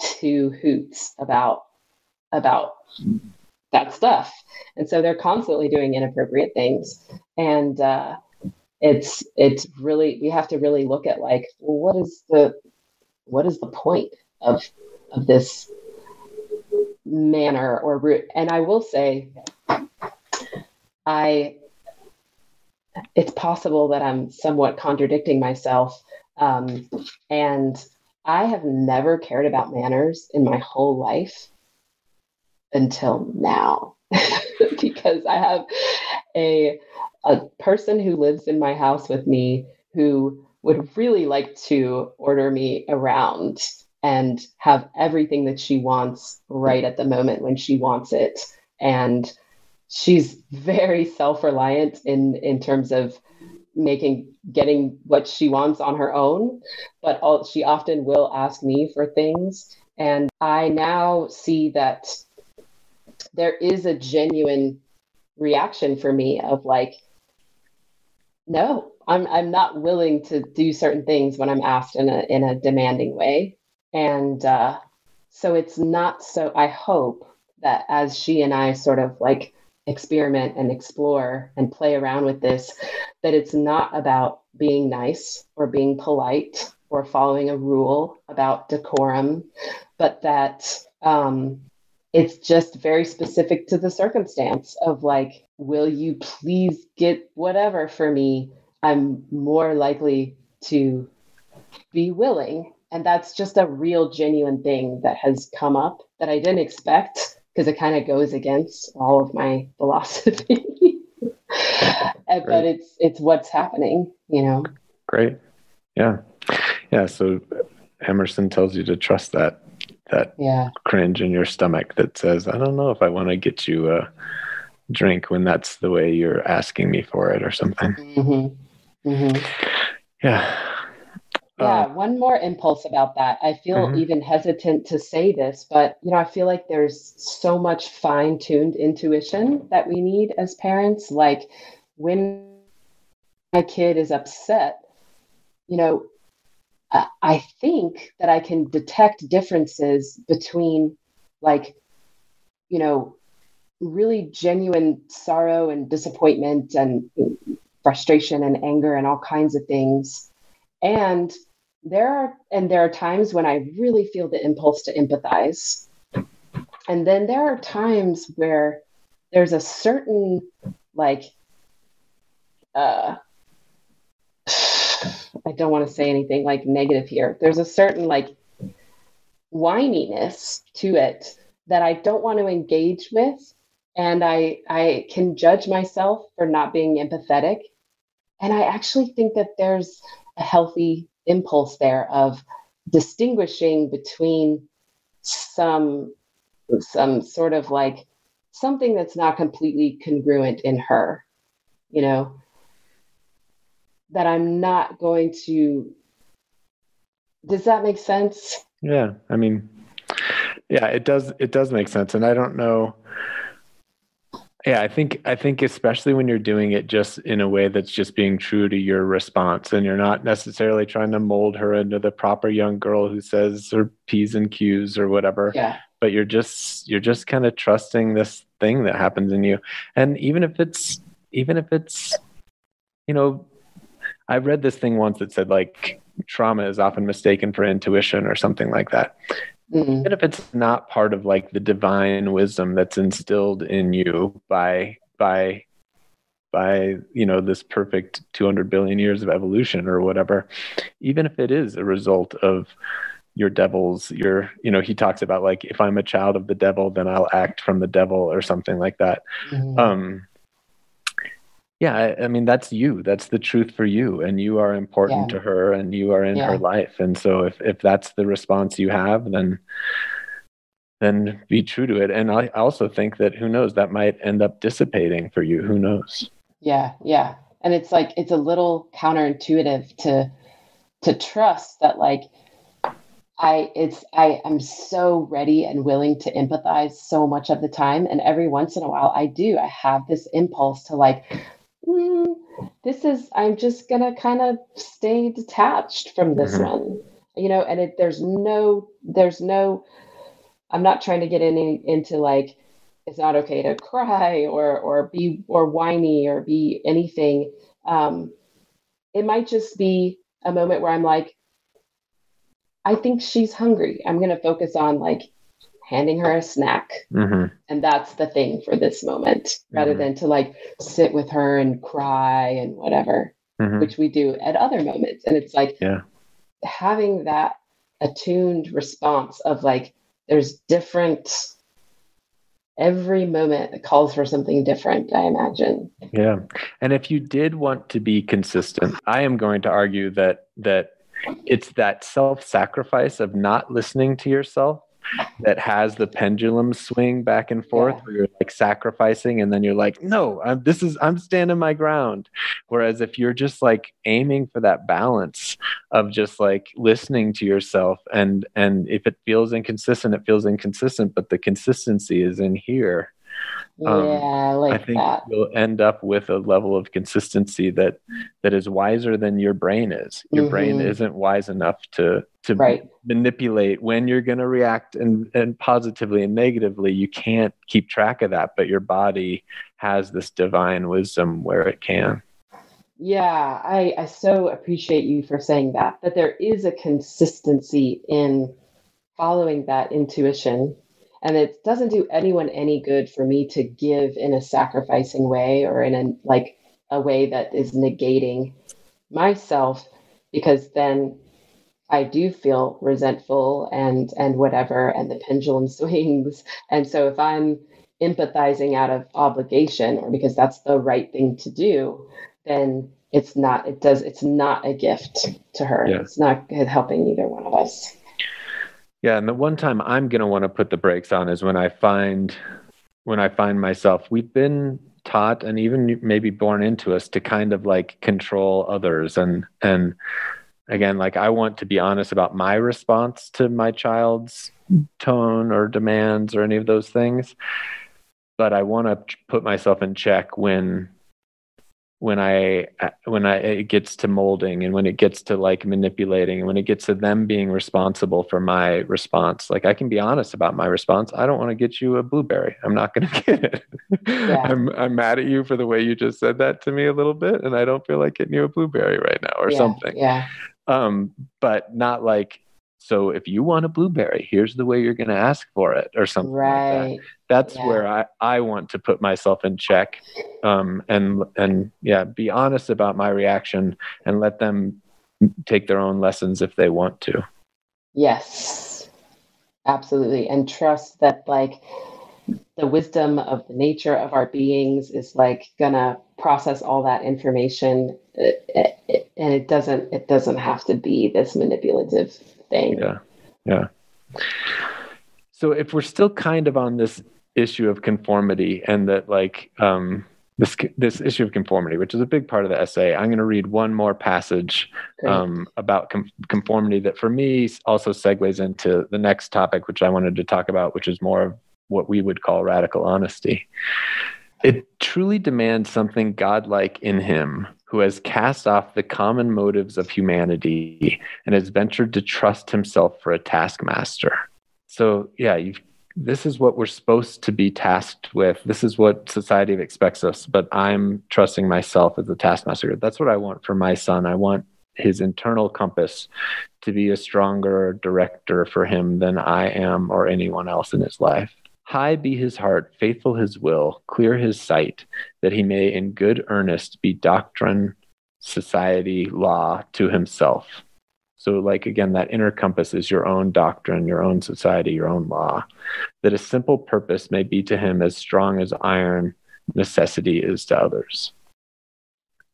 two hoots about about that stuff, and so they're constantly doing inappropriate things, and uh, it's it's really we have to really look at like, well, what is the what is the point of of this manner or route? And I will say I it's possible that I'm somewhat contradicting myself. Um, and I have never cared about manners in my whole life until now <laughs> because I have a a person who lives in my house with me who would really like to order me around and have everything that she wants right at the moment when she wants it and she's very self-reliant in in terms of making getting what she wants on her own but all, she often will ask me for things. And i now see that there is a genuine reaction for me of like no i'm i'm not willing to do certain things when i'm asked in a in a demanding way. And uh, so it's not so i hope that as she and i sort of like experiment and explore and play around with this that it's not about being nice or being polite or following a rule about decorum, but that um, it's just very specific to the circumstance of like, will you please get whatever for me? I'm more likely to be willing. And that's just a real, genuine thing that has come up that I didn't expect because it kind of goes against all of my <laughs> philosophy. but it's it's what's happening, you know. Great. Yeah. Yeah. So Emerson tells you to trust that that yeah. cringe in your stomach that says, I don't know if I want to get you a drink when that's the way you're asking me for it or something. Mm-hmm. Mm-hmm. Yeah. Yeah, uh, one more impulse about that. I feel mm-hmm. even hesitant to say this, but you know, I feel like there's so much fine-tuned intuition that we need as parents. Like when my kid is upset, you know, I think that I can detect differences between like, you know, really genuine sorrow and disappointment and frustration and anger and all kinds of things. And there are and there are times when I really feel the impulse to empathize. And then there are times where there's a certain like uh <sighs> I don't want to say anything like negative here. There's a certain like whininess to it that I don't want to engage with. And I I can judge myself for not being empathetic. And I actually think that there's a healthy impulse there of distinguishing between some some sort of like something that's not completely congruent in her you know that I'm not going to. Does that make sense? Yeah, I mean, yeah, it does. It does make sense, and I don't know. Yeah, I think I think especially when you're doing it just in a way that's just being true to your response, and you're not necessarily trying to mold her into the proper young girl who says her p's and q's or whatever. Yeah. But you're just you're just kind of trusting this thing that happens in you, and even if it's even if it's you know I read this thing once that said like trauma is often mistaken for intuition or something like that. Mm-hmm. Even if it's not part of like the divine wisdom that's instilled in you by by by you know this perfect 200 billion years of evolution or whatever even if it is a result of your devils your you know he talks about like if i'm a child of the devil then i'll act from the devil or something like that mm-hmm. um yeah I, I, mean that's you. That's the truth for you and you are important yeah. to her and you are in yeah. her life. And so if if that's the response you have then then be true to it. And i also think that who knows that might end up dissipating for you. Who knows? Yeah yeah. And it's like it's a little counterintuitive to to trust that like I it's I am so ready and willing to empathize so much of the time. And every once in a while I do. I have this impulse to like mm, this is i'm just gonna kind of stay detached from this mm-hmm. one you know and it, there's no there's no i'm not trying to get any into like it's not okay to cry or or be or whiny or be anything um it might just be a moment where i'm like i think she's hungry i'm going to focus on like handing her a snack. Mm-hmm. And that's the thing for this moment, rather mm-hmm. than to like sit with her and cry and whatever, mm-hmm. which we do at other moments. And it's like yeah. having that attuned response of like, there's different, every moment calls for something different, I imagine. Yeah. And if you did want to be consistent, I am going to argue that, that, it's that self sacrifice of not listening to yourself that has the pendulum swing back and forth yeah. where you're like sacrificing and then you're like no I'm, this is i'm standing my ground whereas if you're just like aiming for that balance of just like listening to yourself and and if it feels inconsistent it feels inconsistent but the consistency is in here um, yeah, I, like I think that. you'll end up with a level of consistency that that is wiser than your brain is. Your mm-hmm. brain isn't wise enough to to right. manipulate when you're going to react and and positively and negatively. You can't keep track of that, but your body has this divine wisdom where it can. Yeah, I, I so appreciate you for saying that. That there is a consistency in following that intuition and it doesn't do anyone any good for me to give in a sacrificing way or in a like a way that is negating myself because then I do feel resentful and and whatever and the pendulum <laughs> swings. And so if I'm empathizing out of obligation or because that's the right thing to do then it's not it does it's not a gift to her. Yeah. it's not helping either one of us Yeah, and the one time I'm going to want to put the brakes on is when I find when I find myself we've been taught and even maybe born into us to kind of like control others. And and again like I want to be honest about my response to my child's tone or demands or any of those things. But I want to put myself in check when when I when I it gets to molding and when it gets to like manipulating and when it gets to them being responsible for my response. Like I can be honest about my response. I don't want to get you a blueberry. I'm not going <laughs> to get it. Yeah. I'm I'm mad at you for the way you just said that to me a little bit, and I don't feel like getting you a blueberry right now or yeah, something. Yeah. Um, but not like so if you want a blueberry, here's the way you're going to ask for it or something right. like that. That's yeah. where I, I want to put myself in check um, and, and yeah, be honest about my reaction and let them take their own lessons if they want to. Yes, absolutely. And trust that like the wisdom of the nature of our beings is like gonna process all that information uh, uh, and it doesn't it doesn't have to be this manipulative thing. Yeah. Yeah. So if we're still kind of on this issue of conformity and that like um this this issue of conformity, which is a big part of the essay. I'm going to read one more passage um, about com- conformity that, for me, also segues into the next topic, which I wanted to talk about, which is more of what we would call radical honesty. It truly demands something godlike in him who has cast off the common motives of humanity and has ventured to trust himself for a taskmaster. So, yeah, you've this is what we're supposed to be tasked with. This is what society expects us, but I'm trusting myself as a taskmaster. That's what I want for my son. I want his internal compass to be a stronger director for him than I am or anyone else in his life. High be his heart, faithful his will, clear his sight, that he may in good earnest be doctrine, society, law to himself. So, like again, that inner compass is your own doctrine, your own society, your own law. That a simple purpose may be to him as strong as iron necessity is to others.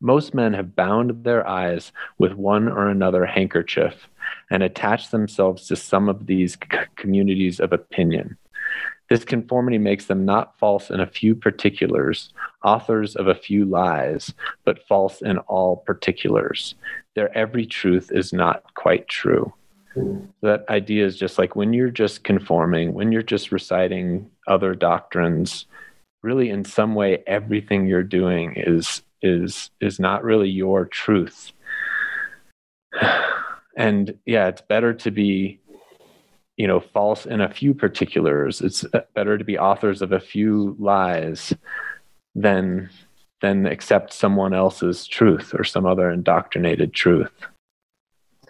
Most men have bound their eyes with one or another handkerchief and attached themselves to some of these c- communities of opinion. This conformity makes them not false in a few particulars, authors of a few lies, but false in all particulars. Their every truth is not quite true. That idea is just like when you're just conforming, when you're just reciting other doctrines, really in some way everything you're doing is is is not really your truth. <sighs> And yeah, it's better to be you know false in a few particulars it's better to be authors of a few lies than than accept someone else's truth or some other indoctrinated truth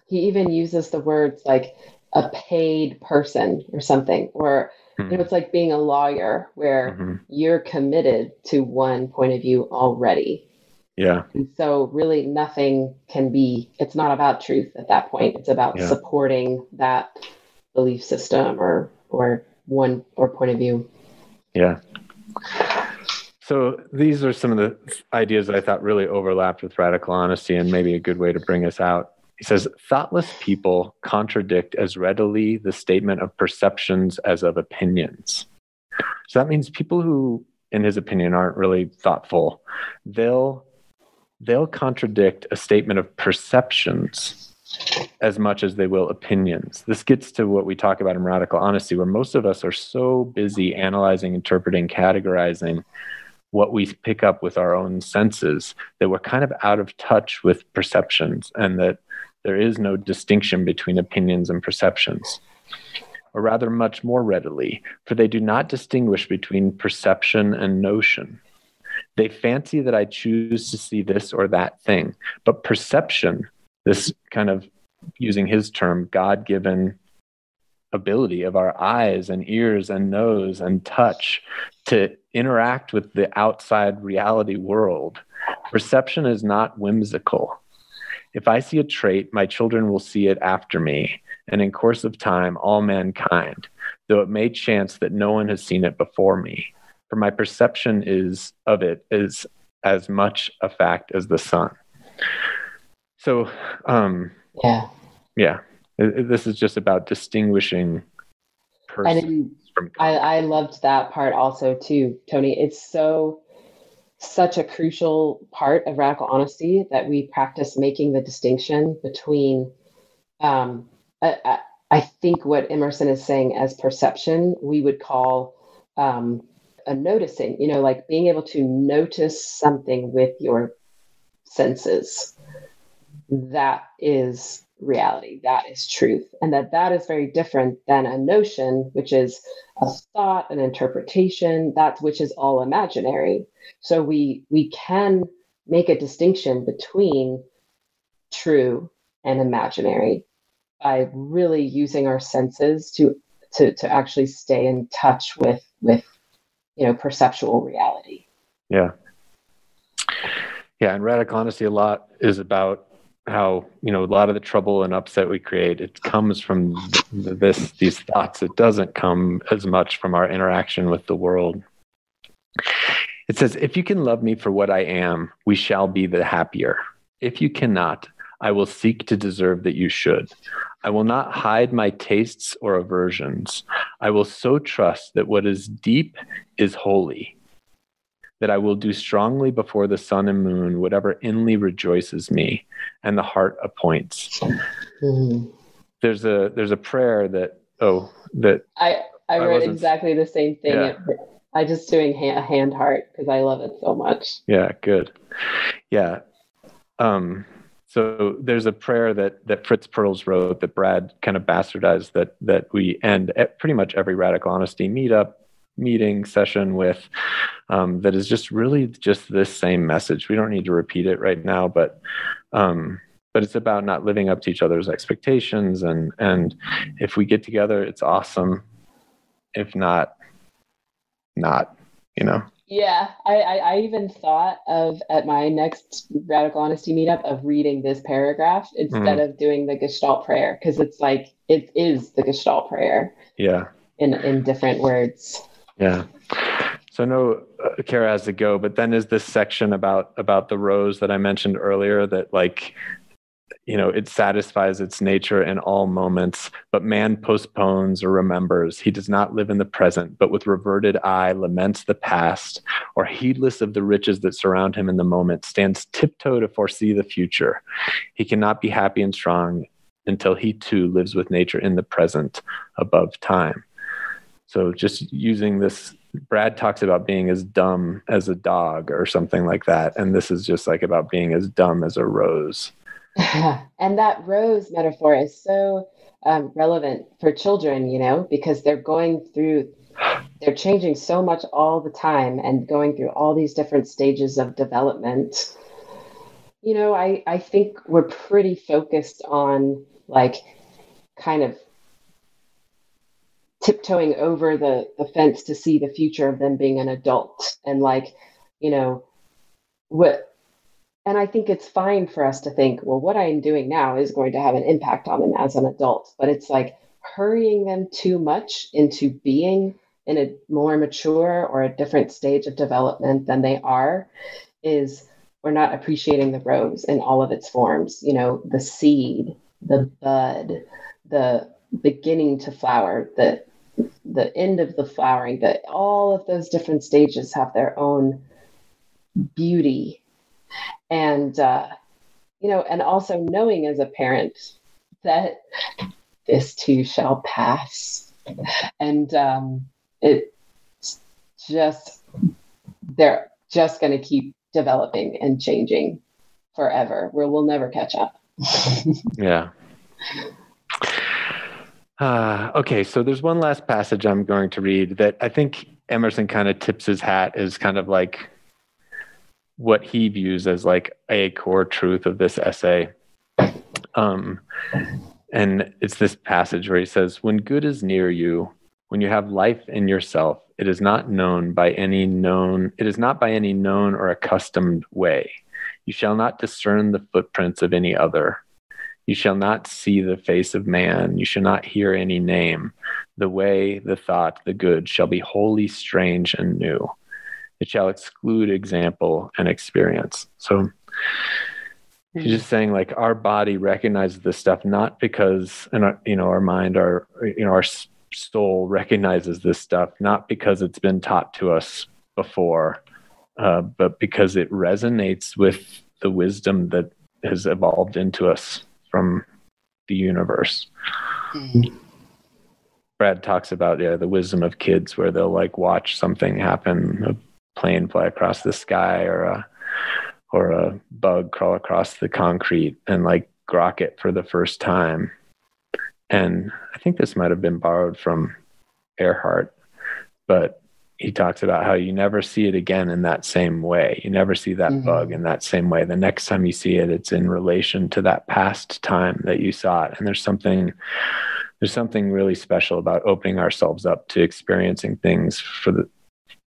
he even uses the words like a paid person or something or you know hmm. it's like being a lawyer where mm-hmm. you're committed to one point of view already yeah and so really nothing can be it's not about truth at that point it's about yeah. supporting that belief system or or one or point of view. Yeah. So these are some of the ideas that I thought really overlapped with radical honesty and maybe a good way to bring us out. He says, thoughtless people contradict as readily the statement of perceptions as of opinions. So that means people who, in his opinion, aren't really thoughtful, they'll they'll contradict a statement of perceptions as much as they will opinions. This gets to what we talk about in radical honesty, where most of us are so busy analyzing, interpreting, categorizing what we pick up with our own senses that we're kind of out of touch with perceptions and that there is no distinction between opinions and perceptions. Or rather, much more readily, for they do not distinguish between perception and notion. They fancy that I choose to see this or that thing, but perception this kind of using his term god given ability of our eyes and ears and nose and touch to interact with the outside reality world. Perception is not whimsical. If I see a trait, my children will see it after me, and in course of time, all mankind, though it may chance that no one has seen it before me. For my perception is of it is as much a fact as the sun. So, um, yeah, yeah, this is just about distinguishing person. And I, I loved that part also too, Tony. It's so such a crucial part of radical honesty that we practice making the distinction between um, I, I, think what Emerson is saying as perception, we would call um, a noticing, you know, like being able to notice something with your senses. That is reality. That is truth. And that that is very different than a notion, which is a thought, an interpretation, that which is all imaginary. So we we can make a distinction between true and imaginary by really using our senses to to to actually stay in touch with with you know perceptual reality. Yeah. Yeah, and radical honesty a lot is about how you know a lot of the trouble and upset we create it comes from this these thoughts. It doesn't come as much from our interaction with the world. It says if you can love me for what i am we shall be the happier. If you cannot i will seek to deserve that you should. I will not hide my tastes or aversions. I will so trust that what is deep is holy that I will do strongly before the sun and moon whatever inly rejoices me and the heart appoints. Mm-hmm. There's a there's a prayer that oh that I I, I wrote exactly the same thing. Yeah. I just doing hand, hand heart because I love it so much. Yeah, good. Yeah. Um so there's a prayer that that Fritz Perls wrote that Brad kind of bastardized that that we end at pretty much every radical honesty meetup meeting session with um, that is just really just this same message. We don't need to repeat it right now, but um, but it's about not living up to each other's expectations and and if we get together, it's awesome. If not, not you know. Yeah, I, I, I even thought of at my next radical honesty meetup of reading this paragraph instead mm. of doing the Gestalt prayer because it's like it is the Gestalt prayer. Yeah. In in different words. Yeah. So I know uh, Kara has to go, but then is this section about about the rose that I mentioned earlier that like you know it satisfies its nature in all moments but man postpones or remembers. He does not live in the present but with reverted eye laments the past or heedless of the riches that surround him in the moment stands tiptoe to foresee the future. He cannot be happy and strong until he too lives with nature in the present above time so just using this, Brad talks about being as dumb as a dog or something like that. And this is just like about being as dumb as a rose. <laughs> and that rose metaphor is so um, relevant for children, you know, because they're going through, they're changing so much all the time and going through all these different stages of development. You know, I, I think we're pretty focused on like kind of tiptoeing over the, the fence to see the future of them being an adult and like you know what and i think it's fine for us to think well what i'm doing now is going to have an impact on them as an adult but it's like hurrying them too much into being in a more mature or a different stage of development than they are is we're not appreciating the rose in all of its forms you know the seed the bud the beginning to flower the the end of the flowering, that all of those different stages have their own beauty. And, uh, you know, and also knowing as a parent that this too shall pass. And um, it's just, they're just going to keep developing and changing forever, where we'll never catch up. <laughs> yeah. Uh, okay, so there's one last passage I'm going to read that I think Emerson kind of tips his hat as kind of like what he views as like a core truth of this essay. Um, and it's this passage where he says, When good is near you, when you have life in yourself, it is not known by any known, it is not by any known or accustomed way. You shall not discern the footprints of any other you shall not see the face of man. You shall not hear any name. The way, the thought, the good shall be wholly strange and new. It shall exclude example and experience. So he's just saying like our body recognizes this stuff not because and our, you know our mind our you know our soul recognizes this stuff not because it's been taught to us before, uh, but because it resonates with the wisdom that has evolved into us from the universe. Mm-hmm. Brad talks about yeah the wisdom of kids where they'll like watch something happen, a plane fly across the sky or a or a bug crawl across the concrete and like grok it for the first time. And I think this might have been borrowed from Erhard, but he talks about how you never see it again in that same way. You never see that mm-hmm. bug in that same way. The next time you see it, it's in relation to that past time that you saw it. And there's something there's something really special about opening ourselves up to experiencing things for the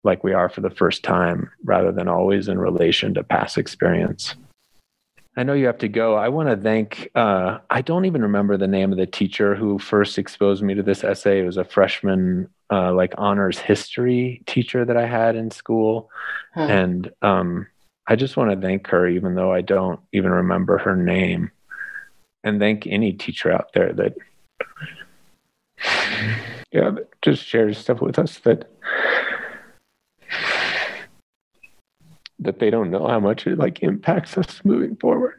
like we are for the first time rather than always in relation to past experience. I know you have to go. I want to thank, uh, I don't even remember the name of the teacher who first exposed me to this essay. It was a freshman, uh, like honors history teacher that I had in school. Huh. And um, I just want to thank her, even though I don't even remember her name. And thank any teacher out there that, yeah, just shares stuff with us that that they don't know how much it like impacts us moving forward.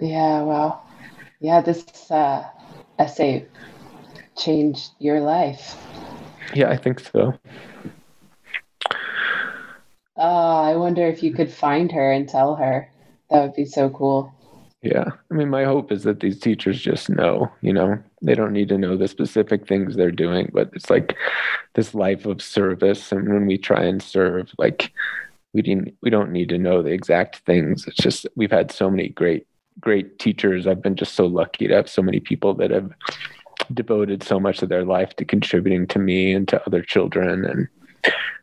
Yeah, well, yeah, this uh, essay changed your life. Yeah, I think so. Oh, I wonder if you could find her and tell her. That would be so cool. Yeah. I mean, my hope is that these teachers just know, you know, they don't need to know the specific things they're doing, but it's like this life of service. And when we try and serve, like, we didn't we don't need to know the exact things it's just we've had so many great great teachers i've been just so lucky to have so many people that have devoted so much of their life to contributing to me and to other children. And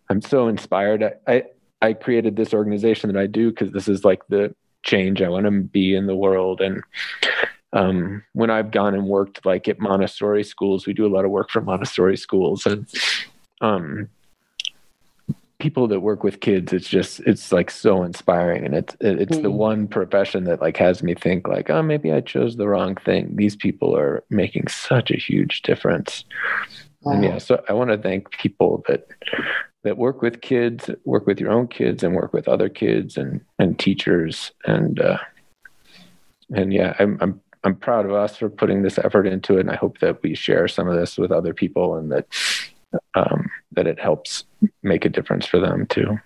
i'm so inspired. I i, I created this organization that i do because this is like the change i want to be in the world. And um, when i've gone and worked like at montessori schools we do a lot of work for montessori schools. And um, people that work with kids it's just it's like so inspiring and it's it's mm-hmm. the one profession that like has me think like oh maybe i chose the wrong thing these people are making such a huge difference wow. and yeah so i want to thank people that that work with kids work with your own kids and work with other kids and and teachers and uh and yeah i'm i'm i'm proud of us for putting this effort into it and i hope that we share some of this with other people and that um, that it helps make a difference for them too.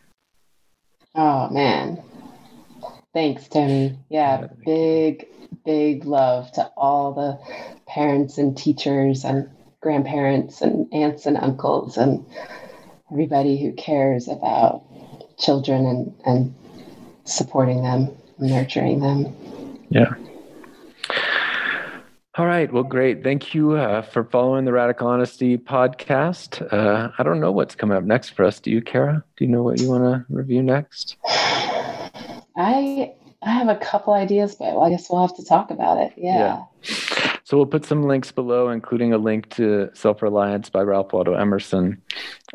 Oh man. Thanks, Tony. Yeah, big, big love to all the parents and teachers and grandparents and aunts and uncles and everybody who cares about children and, and supporting them, nurturing them. Yeah. All right. Well, great. Thank you uh, for following the Radical Honesty podcast. Uh, I don't know what's coming up next for us. Do you, Kara? Do you know what you want to review next? I I have a couple ideas, but I guess we'll have to talk about it. Yeah. yeah. So we'll put some links below, including a link to Self Reliance by Ralph Waldo Emerson,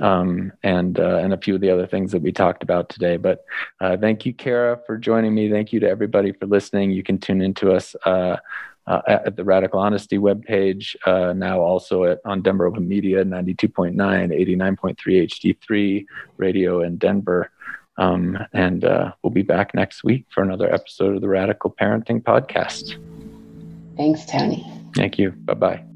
um, and uh, and a few of the other things that we talked about today. But uh, thank you, Kara, for joining me. Thank you to everybody for listening. You can tune into us uh, uh, at the Radical Honesty webpage, uh, now also at, on Denver Open Media, 92.9, 89.3 HD3 radio in Denver. Um, and uh, we'll be back next week for another episode of the Radical Parenting Podcast. Thanks, Tony. Thank you. Bye bye.